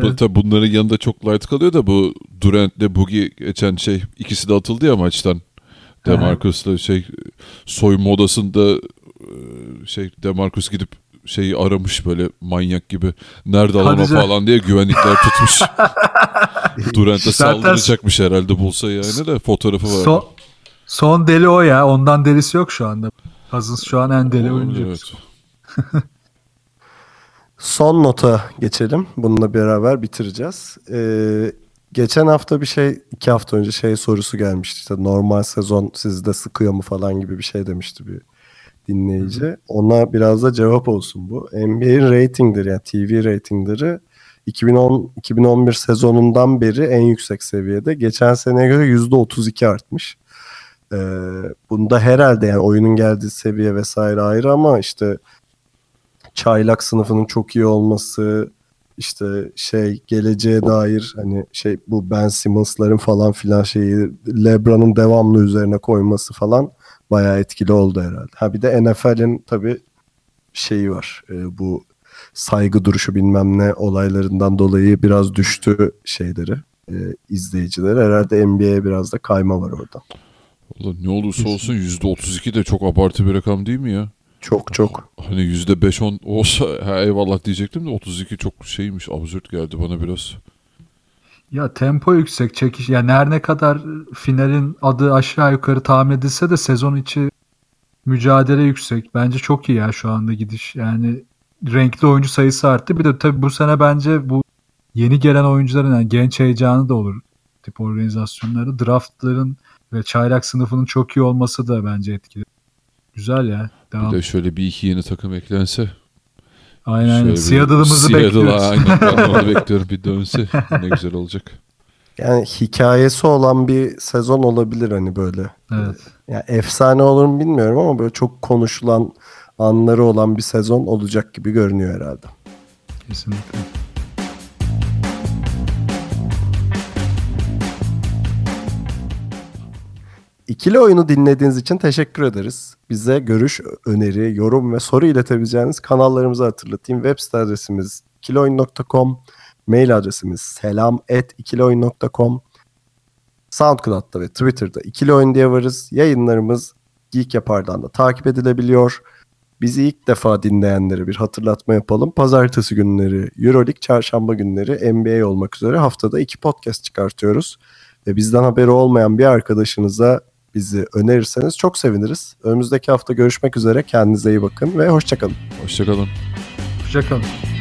Bu, tabii bunların yanında çok light kalıyor da bu Durant'le Boogie geçen şey ikisi de atıldı ya maçtan. Demarcus'la şey soyunma odasında e, şey Demarcus gidip şeyi aramış böyle manyak gibi. Nerede canım. falan diye güvenlikler tutmuş. (laughs) Durant'e saldıracakmış herhalde bulsa yani de fotoğrafı var. Son, son deli o ya. Ondan delisi yok şu anda. Cousins şu an en deli oyuncu. Evet. (laughs) Son nota geçelim. Bununla beraber bitireceğiz. Ee, geçen hafta bir şey, iki hafta önce şey sorusu gelmişti. İşte normal sezon sizde sıkıyor mu falan gibi bir şey demişti bir dinleyici. Ona biraz da cevap olsun bu. NBA'in ratingleri yani TV ratingleri 2010-2011 sezonundan beri en yüksek seviyede. Geçen seneye göre %32 artmış. Ee, bunda herhalde yani oyunun geldiği seviye vesaire ayrı ama işte çaylak sınıfının çok iyi olması işte şey geleceğe dair hani şey bu Ben Simmons'ların falan filan şeyi LeBron'un devamlı üzerine koyması falan bayağı etkili oldu herhalde. Ha bir de NFL'in tabii şeyi var. e, bu saygı duruşu bilmem ne olaylarından dolayı biraz düştü şeyleri e, izleyicileri. Herhalde NBA'ye biraz da kayma var orada. Vallahi ne olursa olsun %32 de çok abartı bir rakam değil mi ya? Çok çok. Hani %5-10 olsa ha, eyvallah diyecektim de 32 çok şeymiş absürt geldi bana biraz. Ya tempo yüksek çekiş. Yani her ne kadar finalin adı aşağı yukarı tahmin edilse de sezon içi mücadele yüksek. Bence çok iyi ya şu anda gidiş. Yani renkli oyuncu sayısı arttı. Bir de tabii bu sene bence bu yeni gelen oyuncuların yani genç heyecanı da olur tip organizasyonları. Draftların ve çaylak sınıfının çok iyi olması da bence etkili. Güzel ya. Devam. Bir de şöyle bir iki yeni takım eklense. aynen şöyle Seattle'ımızı Seattle'a, bekliyoruz. Aynen ben onu (laughs) bekliyorum bir dönse ne güzel olacak. Yani hikayesi olan bir sezon olabilir hani böyle. evet. Yani efsane olur mu bilmiyorum ama böyle çok konuşulan anları olan bir sezon olacak gibi görünüyor herhalde. Kesinlikle. İkili oyunu dinlediğiniz için teşekkür ederiz. Bize görüş, öneri, yorum ve soru iletebileceğiniz kanallarımızı hatırlatayım. Web site adresimiz ikiloyun.com, mail adresimiz selam@ikiloyun.com. SoundCloud'da ve Twitter'da ikili oyun diye varız. Yayınlarımız Geek Yapar'dan da takip edilebiliyor. Bizi ilk defa dinleyenlere bir hatırlatma yapalım. Pazartesi günleri Euroleague, çarşamba günleri NBA olmak üzere haftada iki podcast çıkartıyoruz. Ve bizden haberi olmayan bir arkadaşınıza bizi önerirseniz çok seviniriz. Önümüzdeki hafta görüşmek üzere. Kendinize iyi bakın ve hoşçakalın. Hoşçakalın. Hoşçakalın.